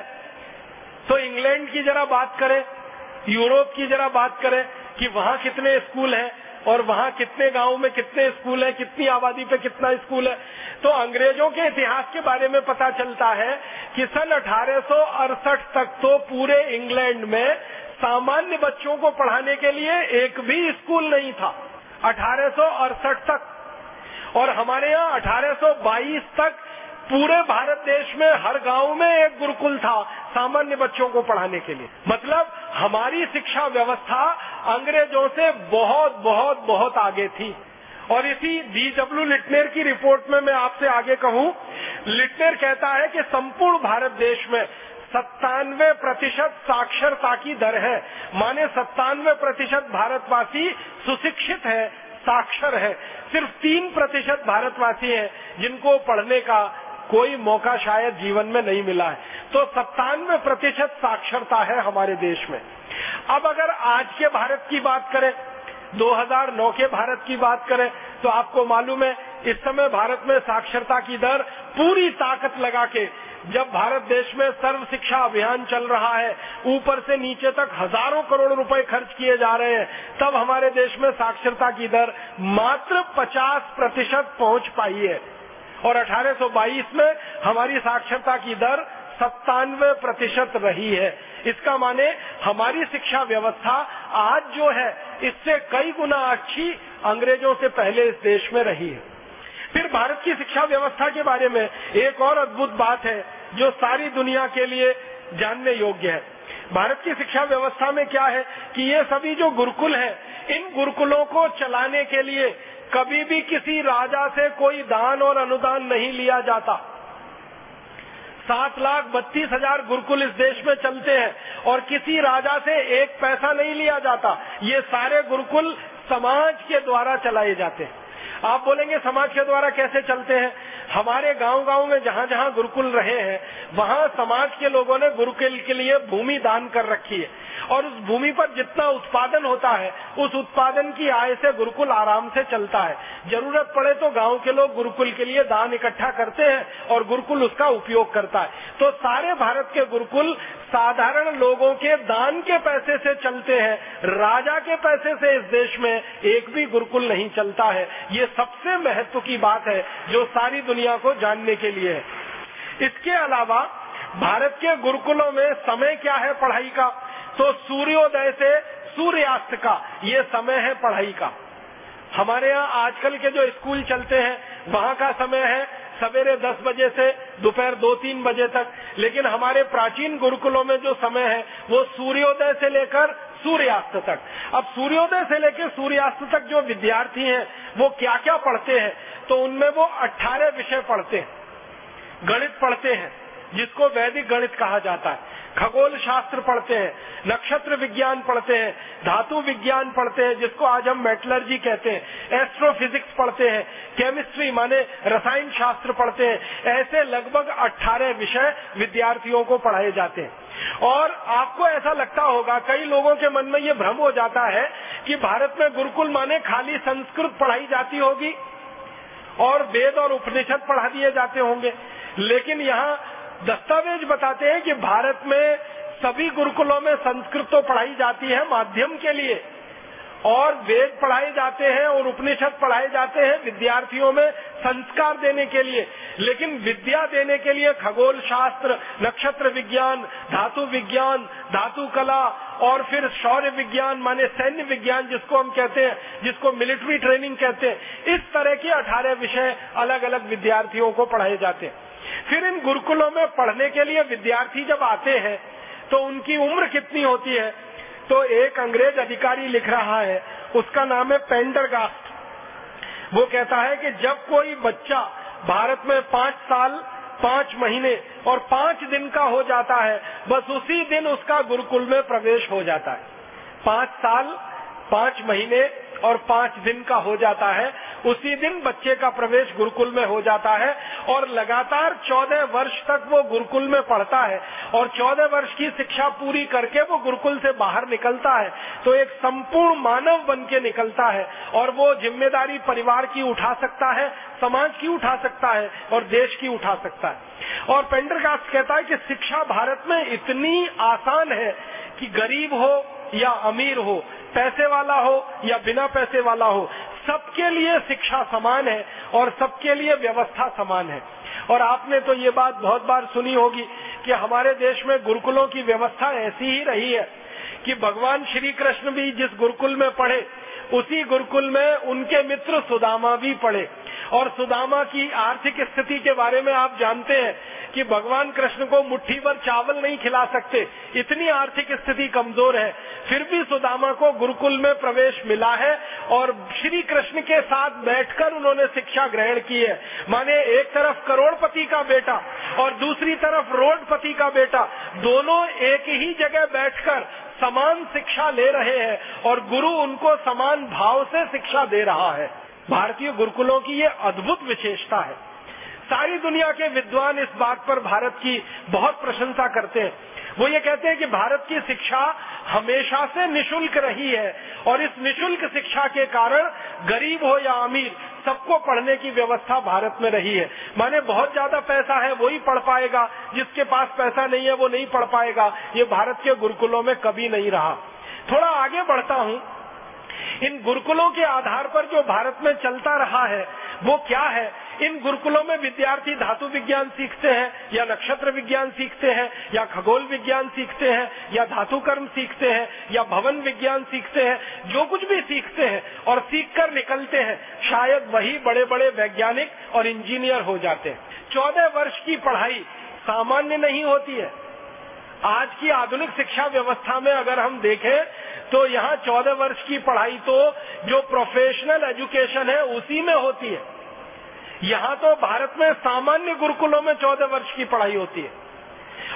तो इंग्लैंड की जरा बात करें, यूरोप की जरा बात करें कि वहाँ कितने स्कूल हैं और वहाँ कितने गाँव में कितने स्कूल है, कितनी आबादी पे कितना स्कूल है। तो अंग्रेज़ों के इतिहास के बारे में पता चलता है कि सन अठारह सौ अड़सठ तक तो पूरे इंग्लैंड में सामान्य बच्चों को पढ़ाने के लिए एक भी स्कूल नहीं था। अठारह सौ अड़सठ तक। और हमारे यहाँ 1822 तक पूरे भारत देश में हर गाँव में एक गुरुकुल था, सामान्य बच्चों को पढ़ाने के लिए। मतलब हमारी शिक्षा व्यवस्था अंग्रेज़ों से बहुत बहुत बहुत आगे थी। और इसी डी डब्ल्यू लिटनेर की रिपोर्ट में मैं आपसे आगे कहूँ। लिटनेर कहता है कि संपूर्ण भारत देश में सत्तानवे प्रतिशत साक्षरता की दर है। माने सत्तानवे प्रतिशत भारतवासी सुशिक्षित है, साक्षर है। सिर्फ़ तीन प्रतिशत भारतवासी हैं जिनको पढ़ने का कोई मौका शायद जीवन में नहीं मिला है। तो सत्तानवे प्रतिशत साक्षरता है हमारे देश में। अब अगर आज के भारत की बात करें 2009 के भारत की बात करें तो आपको मालूम है, इस समय भारत में साक्षरता की दर पूरी ताकत लगा के जब भारत देश में सर्व शिक्षा अभियान चल रहा है, ऊपर से नीचे तक हज़ारों करोड़ रुपए खर्च किए जा रहे हैं, तब हमारे देश में साक्षरता की दर मात्र 50 प्रतिशत पहुँच पाई है। और 1822 में हमारी साक्षरता की दर सत्तानवे प्रतिशत रही है। इसका माने हमारी शिक्षा व्यवस्था आज जो है, इससे कई गुना अच्छी अंग्रेज़ों से पहले इस देश में रही है। फिर भारत की शिक्षा व्यवस्था के बारे में एक और अद्भुत बात है जो सारी दुनिया के लिए जानने योग्य है। भारत की शिक्षा व्यवस्था में क्या है कि ये सभी जो गुरुकुल हैं, इन गुरुकुलों को चलाने के लिए कभी भी किसी राजा से कोई दान और अनुदान नहीं लिया जाता। सात लाख बत्तीस हज़ार गुरुकुल इस देश में चलते हैं और किसी राजा से एक पैसा नहीं लिया जाता। ये सारे गुरुकुल समाज के द्वारा चलाए जाते हैं। आप बोलेंगे समाज के द्वारा कैसे चलते हैं? हमारे गाँव गाँव में जहाँ जहाँ गुरुकुल रहे हैं, वहाँ समाज के लोगों ने गुरुकुल के लिए भूमि दान कर रखी है। और उस भूमि पर जितना उत्पादन होता है, उस उत्पादन की आय से गुरुकुल आराम से चलता है। ज़रूरत पड़े तो गाँव के लोग गुरुकुल के लिए दान इकट्ठा करते हैं और गुरुकुल उसका उपयोग करता है। तो सारे भारत के गुरुकुल साधारण लोगों के दान के पैसे से चलते हैं। राजा के पैसे से इस देश में एक भी गुरुकुल नहीं चलता है। ये सबसे महत्व की बात है, जो सारी दुनिया को जानने के लिए। है इसके अलावा भारत के गुरुकुलों में समय क्या है पढ़ाई का? तो सूर्योदय से सूर्यास्त का ये समय है पढ़ाई का। हमारे यहाँ आजकल के जो स्कूल चलते हैं, वहाँ का समय है सवेरे दस बजे से दोपहर दो तीन बजे तक। लेकिन हमारे प्राचीन गुरुकुलों में जो समय है, वो सूर्योदय से लेकर सूर्यास्त तक। अब सूर्योदय से लेकर सूर्यास्त तक जो विद्यार्थी हैं, वो क्या क्या पढ़ते हैं? तो उनमें वो अट्ठारह विषय पढ़ते हैं। गणित पढ़ते हैं। जिसको वैदिक गणित कहा जाता है। खगोल शास्त्र पढ़ते हैं, नक्षत्र विज्ञान पढ़ते हैं, धातु विज्ञान पढ़ते हैं, जिसको आज हम मेटलर्जी कहते हैं, एस्ट्रोफिजिक्स पढ़ते हैं, केमिस्ट्री माने रसायन शास्त्र पढ़ते हैं, ऐसे लगभग 18 विषय विद्यार्थियों को पढ़ाए जाते हैं। और आपको ऐसा लगता होगा, कई लोगों के मन में ये भ्रम हो जाता है कि भारत में गुरुकुल माने खाली संस्कृत पढ़ाई जाती होगी और वेद और उपनिषद पढ़ा दिए जाते होंगे। लेकिन यहाँ दस्तावेज़ बताते हैं कि भारत में सभी गुरुकुलों में संस्कृत तो पढ़ाई जाती है माध्यम के लिए। और वेद पढ़ाए जाते हैं और उपनिषद पढ़ाए जाते हैं विद्यार्थियों में संस्कार देने के लिए। लेकिन विद्या देने के लिए खगोल शास्त्र, नक्षत्र विज्ञान, धातु विज्ञान, धातु कला और फिर शौर्य विज्ञान, माने सैन्य विज्ञान जिसको हम कहते हैं, जिसको मिलिट्री ट्रेनिंग कहते हैं, इस तरह के अठारह विषय अलग अलग विद्यार्थियों को पढ़ाए जाते हैं। फिर इन गुरुकुलों में पढ़ने के लिए विद्यार्थी जब आते हैं तो उनकी उम्र कितनी होती है? तो एक अंग्रेज़ अधिकारी लिख रहा है, उसका नाम है पेंडरगास्ट। वो कहता है कि जब कोई बच्चा भारत में पाँच साल, पाँच महीने और पाँच दिन का हो जाता है, बस उसी दिन उसका गुरुकुल में प्रवेश हो जाता है। पाँच साल, पाँच महीने और पाँच दिन का हो जाता है। उसी दिन बच्चे का प्रवेश गुरुकुल में हो जाता है और लगातार चौदह वर्ष तक वो गुरुकुल में पढ़ता है और चौदह वर्ष की शिक्षा पूरी करके वो गुरुकुल से बाहर निकलता है। तो एक संपूर्ण मानव बन के निकलता है और वो ज़िम्मेदारी परिवार की उठा सकता है, समाज की उठा सकता है और देश की उठा सकता है। और पेंडरकास्ट कहता है कि शिक्षा भारत में इतनी आसान है कि गरीब हो या अमीर हो, पैसे वाला हो या बिना पैसे वाला हो, सबके लिए शिक्षा समान है और सबके लिए व्यवस्था समान है। और आपने तो ये बात बहुत बार सुनी होगी कि हमारे देश में गुरुकुलों की व्यवस्था ऐसी ही रही है कि भगवान श्री कृष्ण भी जिस गुरुकुल में पढ़े उसी गुरुकुल में उनके मित्र सुदामा भी पढ़े। और सुदामा की आर्थिक स्थिति के बारे में आप जानते हैं कि भगवान कृष्ण को मुट्ठी भर चावल नहीं खिला सकते। इतनी आर्थिक स्थिति कमज़ोर है। फिर भी सुदामा को गुरुकुल में प्रवेश मिला है और श्री कृष्ण के साथ बैठकर उन्होंने शिक्षा ग्रहण की है। माने एक तरफ़ करोड़पति का बेटा और दूसरी तरफ़ रोडपति का बेटा। दोनों एक ही जगह बैठकर समान शिक्षा ले रहे हैं और गुरु उनको समान भाव से शिक्षा दे रहा है। भारतीय गुरुकुलों की ये अद्भुत विशेषता है। सारी दुनिया के विद्वान इस बात पर भारत की बहुत प्रशंसा करते हैं। वो ये कहते हैं कि भारत की शिक्षा हमेशा से निशुल्क रही है और इस निशुल्क शिक्षा के कारण गरीब हो या अमीर, सबको पढ़ने की व्यवस्था भारत में रही है। माने बहुत ज़्यादा पैसा है वही पढ़ पाएगा। जिसके पास पैसा नहीं है, वो नहीं पढ़ पाएगा। ये भारत के गुरुकुलों में कभी नहीं रहा। थोड़ा आगे बढ़ता हूँ। इन गुरुकुलों के आधार पर जो भारत में चलता रहा है, वो क्या है? इन गुरुकुलों में विद्यार्थी धातु विज्ञान सीखते हैं, या नक्षत्र विज्ञान सीखते हैं, या खगोल विज्ञान सीखते हैं, या धातु कर्म सीखते हैं, या भवन विज्ञान सीखते हैं, जो कुछ भी सीखते हैं और सीख कर निकलते हैं, शायद वही बड़े बड़े वैज्ञानिक और इंजीनियर हो जाते हैं। चौदह वर्ष की पढ़ाई सामान्य नहीं होती है। आज की आधुनिक शिक्षा व्यवस्था में अगर हम देखें तो यहाँ चौदह वर्ष की पढ़ाई तो जो प्रोफेशनल एजुकेशन है, उसी में होती है। यहाँ तो भारत में सामान्य गुरुकुलों में चौदह वर्ष की पढ़ाई होती है।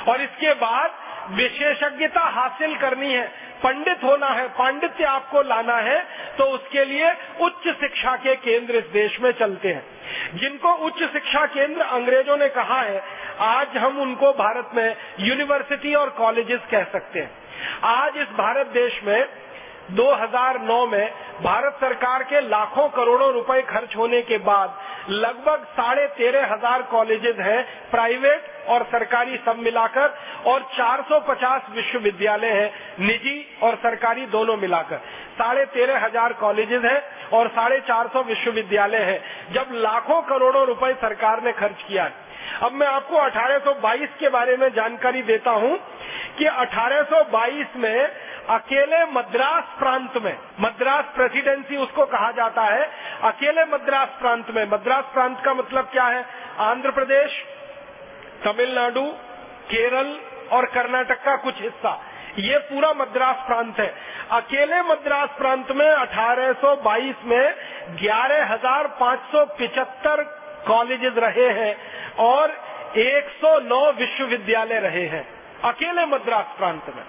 और इसके बाद विशेषज्ञता हासिल करनी है। पंडित होना है, पांडित्य आपको लाना है तो उसके लिए उच्च शिक्षा के केंद्र इस देश में चलते हैं। जिनको उच्च शिक्षा केंद्र अंग्रेज़ों ने कहा है, आज हम उनको भारत में यूनिवर्सिटी और कॉलेजेस कह सकते हैं। आज इस भारत देश में 2009 में भारत सरकार के लाखों करोड़ों रुपए खर्च होने के बाद लगभग साढ़े तेरह हज़ार कॉलेजेस हैं, प्राइवेट और सरकारी सब मिलाकर, और 450 विश्वविद्यालय हैं, निजी और सरकारी दोनों मिलाकर। साढ़े तेरह हज़ार कॉलेजेस हैं और साढ़े चार सौ विश्वविद्यालय हैं। जब लाखों करोड़ों रुपए सरकार ने खर्च किया है अब मैं आपको 1822 के बारे में जानकारी देता हूँ कि 1822 में अकेले मद्रास प्रांत में, मद्रास प्रेसिडेंसी उसको कहा जाता है, अकेले मद्रास प्रांत में, मद्रास प्रांत का मतलब क्या है? आंध्र प्रदेश, तमिलनाडु, केरल और कर्नाटक का कुछ हिस्सा। ये पूरा मद्रास प्रांत है। अकेले मद्रास प्रांत में 1822 में ग्यारह कॉलेजेस रहे हैं और 109 विश्वविद्यालय रहे हैं, अकेले मद्रास प्रांत में।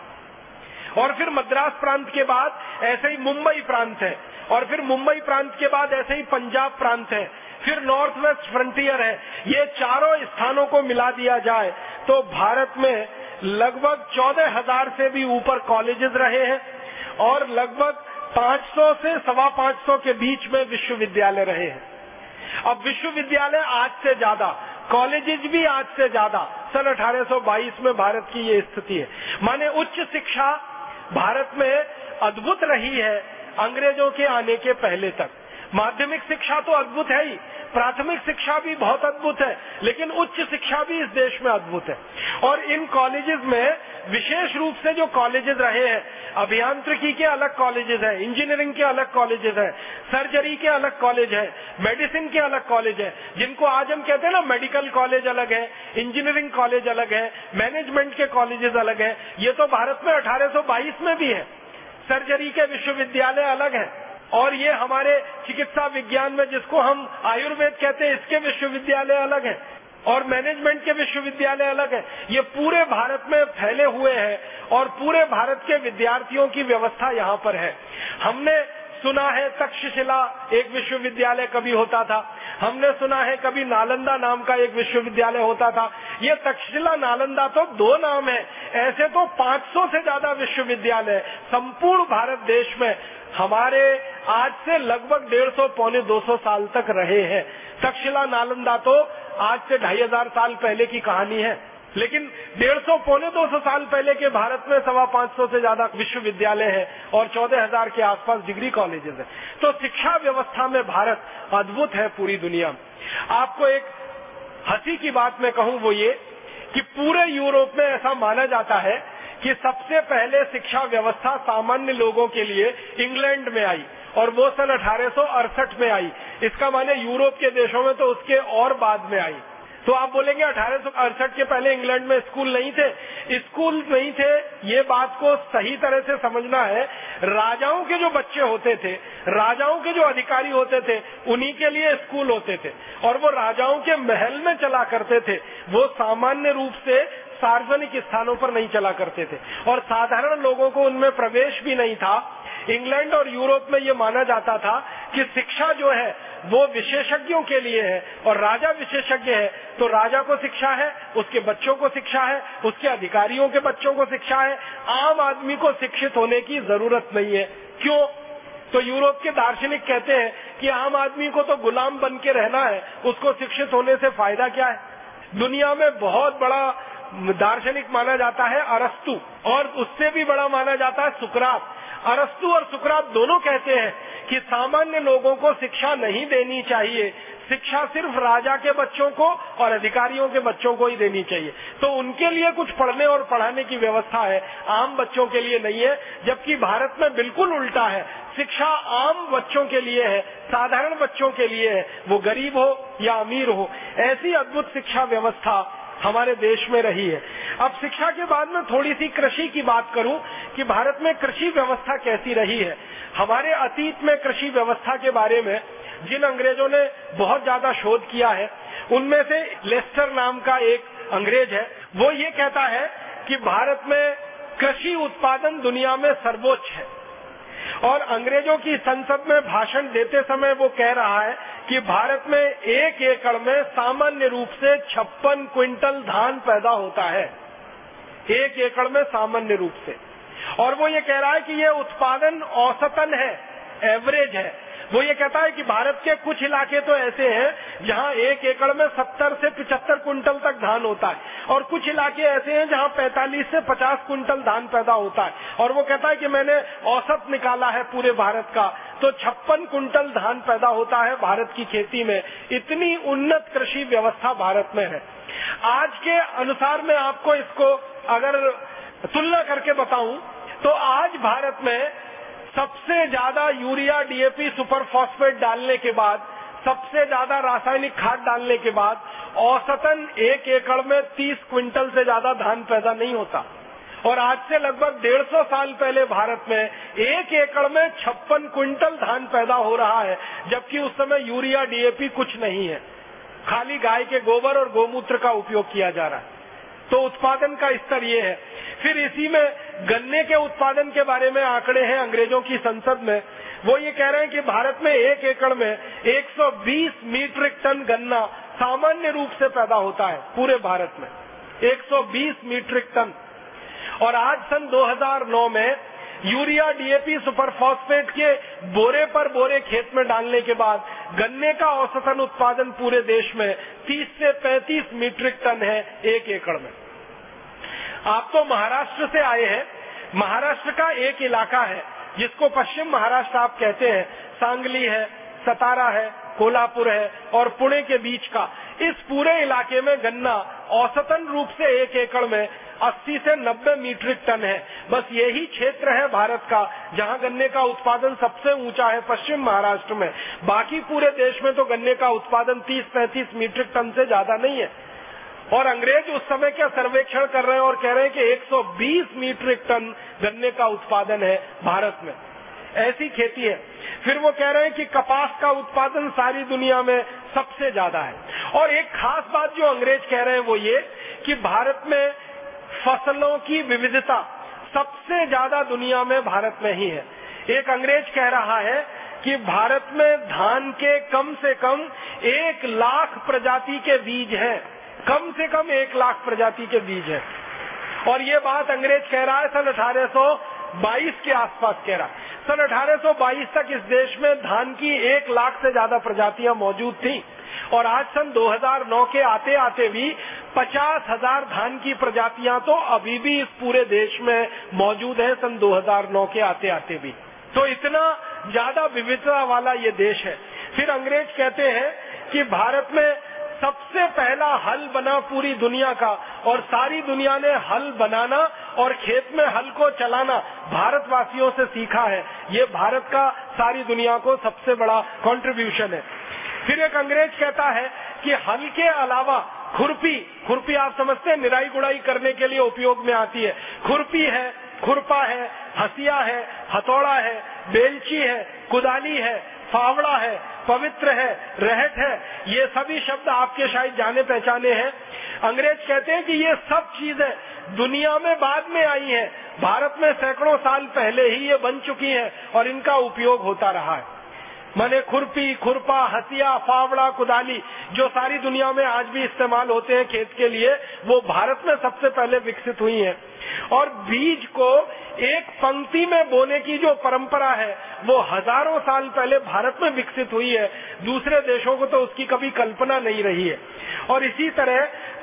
और फिर मद्रास प्रांत के बाद ऐसे ही मुंबई प्रांत है, और फिर मुंबई प्रांत के बाद ऐसे ही पंजाब प्रांत है, फिर नॉर्थ वेस्ट फ्रंटियर है। ये चारों स्थानों को मिला दिया जाए तो भारत में लगभग चौदह हज़ार से भी ऊपर कॉलेजेस रहे हैं और लगभग 500 से सवा पाँच सौ के बीच में विश्वविद्यालय रहे हैं। अब विश्वविद्यालय आज से ज़्यादा, कॉलेजेस भी आज से ज़्यादा। सन 1822 में भारत की ये स्थिति है। माने उच्च शिक्षा भारत में अद्भुत रही है अंग्रेज़ों के आने के पहले तक। माध्यमिक शिक्षा तो अद्भुत है ही, प्राथमिक शिक्षा भी बहुत अद्भुत है, लेकिन उच्च शिक्षा भी इस देश में अद्भुत है। और इन कॉलेजेस में विशेष रूप से जो कॉलेजेस रहे हैं, अभियांत्रिकी के अलग कॉलेजेस हैं इंजीनियरिंग के अलग कॉलेजेस हैं सर्जरी के अलग कॉलेज है मेडिसिन के अलग कॉलेज है, जिनको आज हम कहते हैं ना मेडिकल कॉलेज अलग है इंजीनियरिंग कॉलेज अलग है मैनेजमेंट के कॉलेजेस अलग है। ये तो भारत में 1822 में भी है। सर्जरी के विश्वविद्यालय अलग है। और ये हमारे चिकित्सा विज्ञान में जिसको हम आयुर्वेद कहते हैं, इसके विश्वविद्यालय अलग है। और मैनेजमेंट के विश्वविद्यालय अलग है। ये पूरे भारत में फैले हुए हैं और पूरे भारत के विद्यार्थियों की व्यवस्था यहाँ पर है। हमने सुना है तक्षशिला एक विश्वविद्यालय कभी होता था। हमने सुना है कभी नालंदा नाम का एक विश्वविद्यालय होता था। ये तक्षशिला नालंदा तो दो नाम है। ऐसे तो 500 से ज़्यादा विश्वविद्यालय संपूर्ण भारत देश में हमारे आज से लगभग डेढ़ सौ, पौने दो सौ साल तक रहे हैं। तक्षशिला नालंदा तो आज से ढाई हज़ार साल पहले की कहानी है। लेकिन डेढ़ सौ, पौने दो सौ साल पहले के भारत में सवा पाँच सौ से ज़्यादा विश्वविद्यालय है और चौदह हज़ार के आसपास डिग्री कॉलेजेस है। तो शिक्षा व्यवस्था में भारत अद्भुत है पूरी दुनिया। आपको एक हँसी की बात मैं कहूँ वो ये कि पूरे यूरोप में ऐसा माना जाता है कि सबसे पहले शिक्षा व्यवस्था सामान्य लोगों के लिए इंग्लैंड में आई और वो सन अठारह सौ अड़सठ में आई। इसका माने यूरोप के देशों में तो उसके और बाद में आई। तो आप बोलेंगे अठारह सौ अड़सठ के पहले इंग्लैंड में स्कूल नहीं थे? स्कूल नहीं थे, ये बात को सही तरह से समझना है। राजाओं के जो बच्चे होते थे, राजाओं के जो अधिकारी होते थे, उन्हीं के लिए स्कूल होते थे। और वो राजाओं के महल में चला करते थे। वो सामान्य रूप से सार्वजनिक स्थानों पर नहीं चला करते थे। और साधारण लोगों को उनमें प्रवेश भी नहीं था। इंग्लैंड और यूरोप में ये माना जाता था कि शिक्षा जो है, वो विशेषज्ञों के लिए है। और राजा विशेषज्ञ है तो राजा को शिक्षा है, उसके बच्चों को शिक्षा है, उसके अधिकारियों के बच्चों को शिक्षा है। आम आदमी को शिक्षित होने की ज़रूरत नहीं है। क्यों? तो यूरोप के दार्शनिक कहते हैं कि आम आदमी को तो गुलाम बन के रहना है, उसको शिक्षित होने से फ़ायदा क्या है? दुनिया में बहुत बड़ा दार्शनिक माना जाता है अरस्तु, और उससे भी बड़ा माना जाता है सुकरात। अरस्तु और सुकरात दोनों कहते हैं कि सामान्य लोगों को शिक्षा नहीं देनी चाहिए। शिक्षा सिर्फ़ राजा के बच्चों को और अधिकारियों के बच्चों को ही देनी चाहिए। तो उनके लिए कुछ पढ़ने और पढ़ाने की व्यवस्था है, आम बच्चों के लिए नहीं है, जबकि भारत में बिल्कुल उल्टा है। शिक्षा आम बच्चों के लिए है, साधारण बच्चों के लिए है। वो गरीब हो या अमीर हो, ऐसी अद्भुत शिक्षा व्यवस्था हमारे देश में रही है। अब शिक्षा के बाद में थोड़ी सी कृषि की बात करूँ कि भारत में कृषि व्यवस्था कैसी रही है। हमारे अतीत में कृषि व्यवस्था के बारे में जिन अंग्रेज़ों ने बहुत ज़्यादा शोध किया है, उनमें से लेस्टर नाम का एक अंग्रेज़ है। वो ये कहता है कि भारत में कृषि उत्पादन दुनिया में सर्वोच्च है। और अंग्रेज़ों की संसद में भाषण देते समय वो कह रहा है कि भारत में एक एकड़ में सामान्य रूप से छप्पन क्विंटल धान पैदा होता है। एक एकड़ में सामान्य रूप से। और वो ये कह रहा है कि ये उत्पादन औसतन है, एवरेज है। वो ये कहता है कि भारत के कुछ इलाके तो ऐसे हैं जहाँ एक एकड़ में सत्तर से पिछहत्तर कुंटल तक धान होता है। और कुछ इलाके ऐसे हैं जहाँ पैतालीस से पचास कुंटल धान पैदा होता है। और वो कहता है कि मैंने औसत निकाला है पूरे भारत का। तो छप्पन कुंटल धान पैदा होता है भारत की खेती में। इतनी उन्नत कृषि व्यवस्था भारत में है। आज के अनुसार मैं आपको इसको अगर तुलना करके बताऊँ तो आज भारत में सबसे ज़्यादा यूरिया डीएपी सुपर फॉस्फेट डालने के बाद, सबसे ज़्यादा रासायनिक खाद डालने के बाद, औसतन एक एकड़ में 30 क्विंटल से ज़्यादा धान पैदा नहीं होता। और आज से लगभग डेढ़ सौ साल पहले भारत में एक एकड़ में छप्पन क्विंटल धान पैदा हो रहा है, जबकि उस समय यूरिया डीएपी कुछ नहीं है। खाली गाय के गोबर और गोमूत्र का उपयोग किया जा रहा है। तो उत्पादन का स्तर ये है। फिर इसी में गन्ने के उत्पादन के बारे में आंकड़े हैं अंग्रेज़ों की संसद में। वो ये कह रहे हैं कि भारत में एक एकड़ में 120 मीट्रिक टन गन्ना सामान्य रूप से पैदा होता है पूरे भारत में। 120 मीट्रिक टन। और आज सन 2009 में यूरिया डीएपी सुपर फॉस्फेट के बोरे पर बोरे खेत में डालने के बाद गन्ने का औसतन उत्पादन पूरे देश में 30 से 35 मीट्रिक टन है एक एकड़ में। आप तो महाराष्ट्र से आए हैं। महाराष्ट्र का एक इलाका है, जिसको पश्चिम महाराष्ट्र आप कहते हैं। सांगली है, सतारा है, कोल्हापुर है और पुणे के बीच का। इस पूरे इलाके में गन्ना औसतन रूप से एक एकड़ में 80 से 90 मीट्रिक टन है। बस यही क्षेत्र है भारत का, जहाँ गन्ने का उत्पादन सबसे ऊँचा है पश्चिम महाराष्ट्र में। बाकी पूरे देश में तो गन्ने का उत्पादन 30-35 मीट्रिक टन से ज़्यादा नहीं है। और अंग्रेज़ उस समय क्या सर्वेक्षण कर रहे हैं और कह रहे हैं कि 120 मीट्रिक टन गन्ने का उत्पादन है भारत में। ऐसी खेती है। फिर वो कह रहे हैं कि कपास का उत्पादन सारी दुनिया में सबसे ज़्यादा है। और एक खास बात जो अंग्रेज़ कह रहे हैं वो ये कि भारत में फ़सलों की विविधता सबसे ज़्यादा दुनिया में भारत में ही है। एक अंग्रेज़ कह रहा है कि भारत में धान के कम से कम एक लाख प्रजाति के बीज हैं। कम से कम एक लाख प्रजाति के बीज है। और ये बात अंग्रेज़ कह रहा है, सन अठारह बाईस के आसपास कह रहा सन 1822 तक इस देश में धान की एक लाख से ज़्यादा प्रजातियाँ मौजूद थी। और आज सन 2009 के आते आते भी पचास हज़ार धान की प्रजातियाँ तो अभी भी इस पूरे देश में मौजूद है सन 2009 के आते आते भी। तो इतना ज़्यादा विविधता वाला ये देश है। फिर अंग्रेज़ कहते हैं कि भारत में सबसे पहला हल बना पूरी दुनिया का और सारी दुनिया ने हल बनाना और खेत में हल को चलाना भारतवासियों से सीखा है। ये भारत का सारी दुनिया को सबसे बड़ा कंट्रीब्यूशन है। फिर एक अंग्रेज़ कहता है कि हल के अलावा खुरपी खुरपी आप समझते हैं, निराई गुड़ाई करने के लिए उपयोग में आती है। खुरपी है, खुरपा है, हसिया है, हथौड़ा है, बेलची है, कुदाली है फावड़ा है, पवित्र है रहट है, ये सभी शब्द आपके शायद जाने पहचाने हैं। अंग्रेज़ कहते हैं कि ये सब चीज़ें दुनिया में बाद में आई हैं। भारत में सैकड़ों साल पहले ही ये बन चुकी हैं और इनका उपयोग होता रहा है। मने खुरपी, खुरपा, हसिया, फावड़ा, कुदाली, जो सारी दुनिया में आज भी इस्तेमाल होते हैं खेत के लिए, वो भारत में सबसे पहले विकसित हुई है। और बीज को एक पंक्ति में बोने की जो परंपरा है, वो हज़ारों साल पहले भारत में विकसित हुई है। दूसरे देशों को तो उसकी कभी कल्पना नहीं रही है। और इसी तरह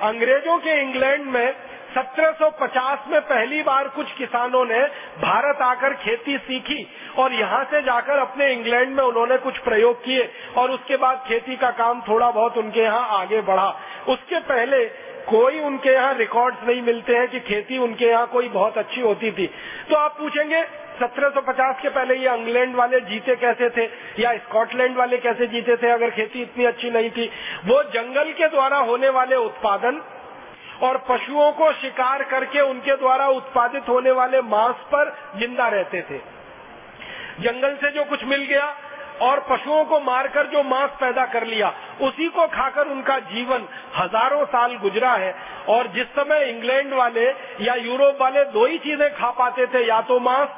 अंग्रेज़ों के इंग्लैंड में 1750 में पहली बार कुछ किसानों ने भारत आकर खेती सीखी और यहाँ से जाकर अपने इंग्लैंड में उन्होंने कुछ प्रयोग किए और उसके बाद खेती का काम थोड़ा बहुत उनके यहाँ आगे बढ़ा। उसके पहले कोई उनके यहाँ रिकॉर्ड्स नहीं मिलते हैं कि खेती उनके यहाँ कोई बहुत अच्छी होती थी। तो आप पूछेंगे 1750 के पहले ये इंग्लैंड वाले जीते कैसे थे? या स्कॉटलैंड वाले कैसे जीते थे अगर खेती इतनी अच्छी नहीं थी? वो जंगल के द्वारा होने वाले उत्पादन और पशुओं को शिकार करके उनके द्वारा उत्पादित होने वाले मांस पर ज़िंदा रहते थे। जंगल से जो कुछ मिल गया और पशुओं को मारकर जो मांस पैदा कर लिया, उसी को खाकर उनका जीवन हज़ारों साल गुजरा है। और जिस समय इंग्लैंड वाले या यूरोप वाले दो ही चीज़ें खा पाते थे, या तो मांस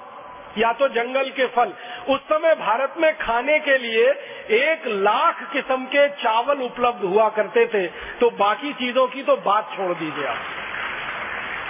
या तो जंगल के फल। उस समय भारत में खाने के लिए एक लाख किस्म के चावल उपलब्ध हुआ करते थे। तो बाकी चीज़ों की तो बात छोड़ दीजिए आप।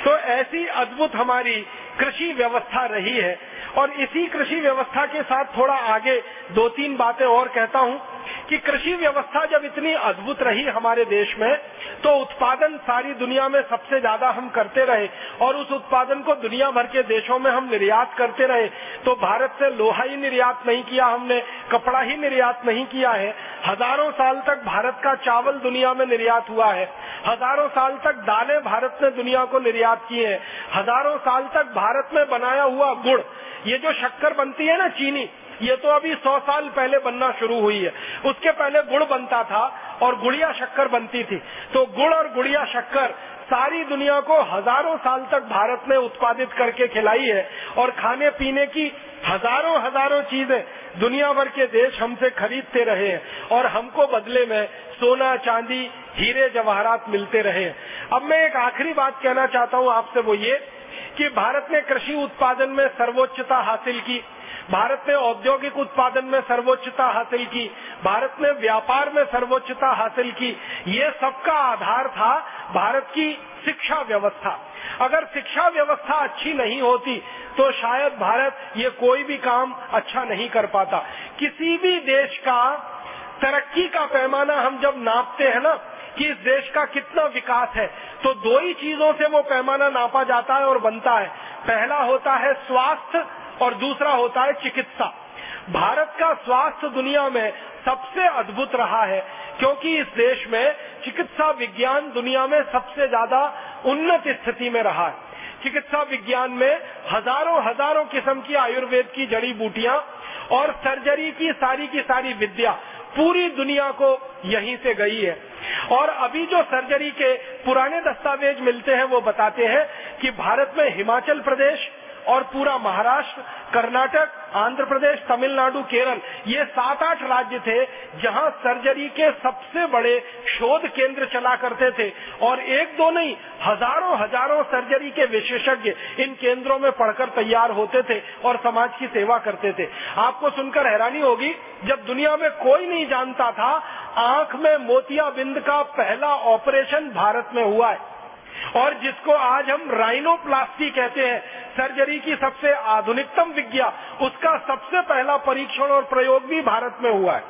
तो ऐसी अद्भुत हमारी कृषि व्यवस्था रही है। और इसी कृषि व्यवस्था के साथ थोड़ा आगे दो तीन बातें और कहता हूँ। कि कृषि व्यवस्था जब इतनी अद्भुत रही हमारे देश में तो उत्पादन सारी दुनिया में सबसे ज़्यादा हम करते रहे और उस उत्पादन को दुनिया भर के देशों में हम निर्यात करते रहे। तो भारत से लोहा ही निर्यात नहीं किया हमने, कपड़ा ही निर्यात नहीं किया है। हज़ारों साल तक भारत का चावल दुनिया में निर्यात हुआ है। हज़ारों साल तक दालें भारत ने दुनिया को निर्यात की है। हज़ारों साल तक भारत में बनाया हुआ गुड़, ये जो शक्कर बनती है ना चीनी ये तो अभी सौ साल पहले बनना शुरू हुई है। उसके पहले गुड़ बनता था और गुड़िया शक्कर बनती थी। तो गुड़ और गुड़िया शक्कर सारी दुनिया को हज़ारों साल तक भारत में उत्पादित करके खिलाई है और खाने पीने की हज़ारों हज़ारों चीज़ें दुनिया भर के देश हमसे खरीदते रहे हैं और हमको बदले में सोना, चांदी, हीरे, जवाहरात मिलते रहे हैं। अब मैं एक आखिरी बात कहना चाहता हूँ आपसे वो ये कि भारत ने कृषि उत्पादन में सर्वोच्चता हासिल की। भारत ने औद्योगिक उत्पादन में सर्वोच्चता हासिल की, भारत ने व्यापार में सर्वोच्चता हासिल की। ये सबका आधार था भारत की शिक्षा व्यवस्था। अगर शिक्षा व्यवस्था अच्छी नहीं होती तो शायद भारत ये कोई भी काम अच्छा नहीं कर पाता। किसी भी देश का तरक्की का पैमाना हम जब नापते हैं ना, कि इस देश का कितना विकास है तो दो ही चीज़ों से वो पैमाना नापा जाता है और बनता है। पहला होता है स्वास्थ्य और दूसरा होता है चिकित्सा। भारत का स्वास्थ्य दुनिया में सबसे अद्भुत रहा है, क्योंकि इस देश में चिकित्सा विज्ञान दुनिया में सबसे ज़्यादा उन्नत स्थिति में रहा है। चिकित्सा विज्ञान में हज़ारों हज़ारों किस्म की आयुर्वेद की जड़ी बूटियाँ और सर्जरी की सारी की सारी विद्या पूरी दुनिया को यहीं से गई है। और अभी जो सर्जरी के पुराने दस्तावेज़ मिलते हैं, वो बताते हैं कि भारत में हिमाचल प्रदेश और पूरा महाराष्ट्र, कर्नाटक आंध्र प्रदेश तमिलनाडु, केरल, ये सात आठ राज्य थे जहाँ सर्जरी के सबसे बड़े शोध केंद्र चला करते थे। और एक दो नहीं, हज़ारों हज़ारों सर्जरी के विशेषज्ञ इन केंद्रों में पढ़कर तैयार होते थे और समाज की सेवा करते थे। आपको सुनकर हैरानी होगी, जब दुनिया में कोई नहीं जानता था, आँख में मोतियाबिंद का पहला ऑपरेशन भारत में हुआ है। और जिसको आज हम राइनोप्लास्टी कहते हैं सर्जरी की सबसे आधुनिकतम विज्ञा, उसका सबसे पहला परीक्षण और प्रयोग भी भारत में हुआ है।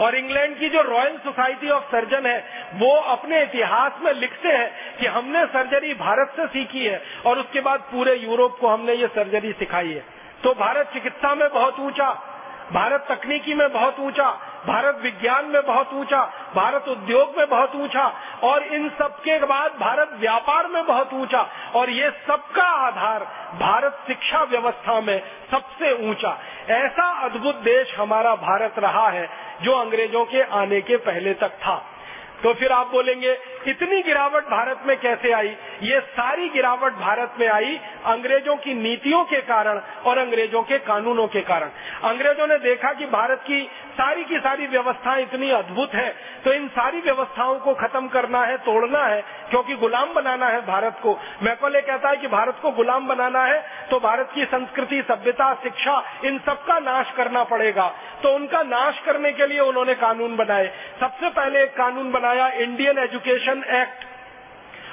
और इंग्लैंड की जो रॉयल सोसाइटी ऑफ़ सर्जन है, वो अपने इतिहास में लिखते हैं कि हमने सर्जरी भारत से सीखी है और उसके बाद पूरे यूरोप को हमने ये सर्जरी सिखाई है। तो भारत चिकित्सा में बहुत ऊँचा भारत तकनीकी में बहुत ऊँचा, भारत विज्ञान में बहुत ऊँचा, भारत उद्योग में बहुत ऊँचा, और इन सब के बाद भारत व्यापार में बहुत ऊँचा, और ये सबका आधार भारत शिक्षा व्यवस्था में सबसे ऊँचा। ऐसा अद्भुत देश हमारा भारत रहा है, जो अंग्रेज़ों के आने के पहले तक था। तो फिर आप बोलेंगे, इतनी गिरावट भारत में कैसे आई? ये सारी गिरावट भारत में आई अंग्रेज़ों की नीतियों के कारण और अंग्रेज़ों के कानूनों के कारण। अंग्रेज़ों ने देखा कि भारत की सारी की सारी व्यवस्थाएँ इतनी अद्भुत है तो इन सारी व्यवस्थाओं को खत्म करना है, तोड़ना है, क्योंकि गुलाम बनाना है भारत को। मैकोले कहता है कि भारत को गुलाम बनाना है तो भारत की संस्कृति, सभ्यता, शिक्षा, इन सबका नाश करना पड़ेगा। तो उनका नाश करने के लिए उन्होंने कानून बनाए। सबसे पहले एक कानून बनाया, इंडियन एजुकेशन एक्ट।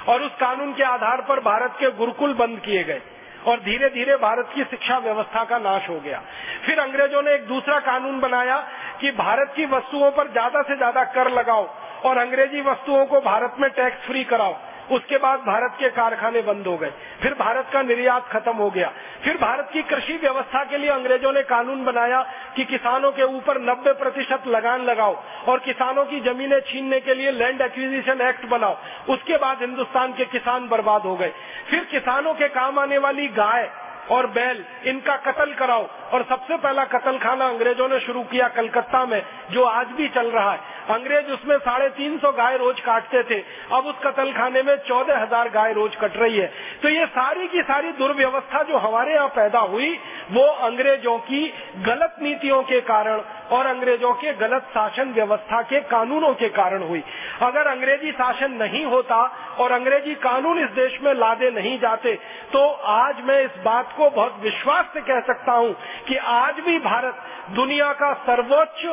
और उस कानून के आधार पर भारत के गुरुकुल बंद किए गए। और धीरे धीरे भारत की शिक्षा व्यवस्था का नाश हो गया। फिर अंग्रेज़ों ने एक दूसरा कानून बनाया कि भारत की वस्तुओं पर ज़्यादा से ज़्यादा कर लगाओ और अंग्रेज़ी वस्तुओं को भारत में टैक्स फ्री कराओ। उसके बाद भारत के कारखाने बंद हो गए। फिर भारत का निर्यात खत्म हो गया। फिर भारत की कृषि व्यवस्था के लिए अंग्रेज़ों ने कानून बनाया कि किसानों के ऊपर 90 प्रतिशत लगान लगाओ और किसानों की जमीनें छीनने के लिए लैंड एक्विजिशन एक्ट बनाओ। उसके बाद हिंदुस्तान के किसान बर्बाद हो गए। फिर किसानों के काम आने वाली गाय और बैल, इनका कत्ल कराओ। और सबसे पहला कत्ल खाना अंग्रेज़ों ने शुरू किया कलकत्ता में, जो आज भी चल रहा है। अंग्रेज़ उसमें साढ़े तीन सौ गाय रोज काटते थे। अब उस कतल खाने में चौदह हज़ार गाय रोज कट रही है। तो ये सारी की सारी दुर्व्यवस्था जो हमारे यहाँ पैदा हुई, वो अंग्रेज़ों की गलत नीतियों के कारण और अंग्रेज़ों के गलत शासन व्यवस्था के कानूनों के कारण हुई। अगर अंग्रेज़ी शासन नहीं होता और अंग्रेज़ी कानून इस देश में लादे नहीं जाते तो आज मैं इस बात को बहुत विश्वास से कह सकता हूँ कि आज भी भारत दुनिया का सर्वोच्च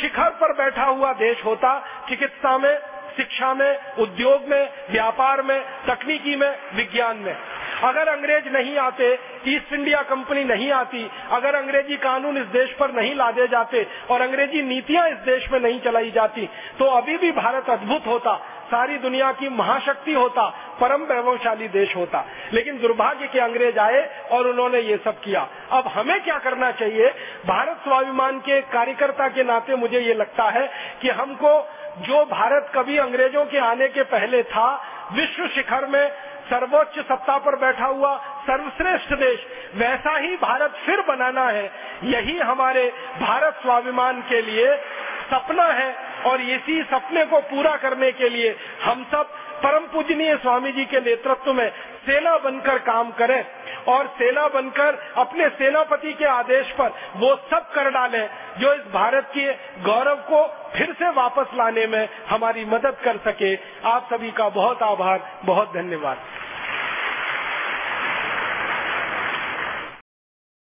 शिखर पर बैठा हुआ देश होता चिकित्सा में शिक्षा में, उद्योग में, व्यापार में, तकनीकी में, विज्ञान में। अगर अंग्रेज़ नहीं आते ईस्ट इंडिया कंपनी नहीं आती, अगर अंग्रेज़ी कानून इस देश पर नहीं लादे जाते और अंग्रेज़ी नीतियाँ इस देश में नहीं चलाई जाती तो अभी भी भारत अद्भुत होता, सारी दुनिया की महाशक्ति होता, परम वैभवशाली देश होता। लेकिन दुर्भाग्य के अंग्रेज़ आए और उन्होंने ये सब किया। अब हमें क्या करना चाहिए? भारत स्वाभिमान के कार्यकर्ता के नाते मुझे ये लगता है कि हमको जो भारत कभी अंग्रेज़ों के आने के पहले था, विश्व शिखर में सर्वोच्च सत्ता पर बैठा हुआ सर्वश्रेष्ठ देश, वैसा ही भारत फिर बनाना है। यही हमारे भारत स्वाभिमान के लिए सपना है और इसी सपने को पूरा करने के लिए हम सब परम पूजनीय स्वामी जी के नेतृत्व में सेना बनकर काम करें और सेना बनकर अपने सेनापति के आदेश पर वो सब कर डाले जो इस भारत के गौरव को फिर से वापस लाने में हमारी मदद कर सके। आप सभी का बहुत आभार, बहुत धन्यवाद।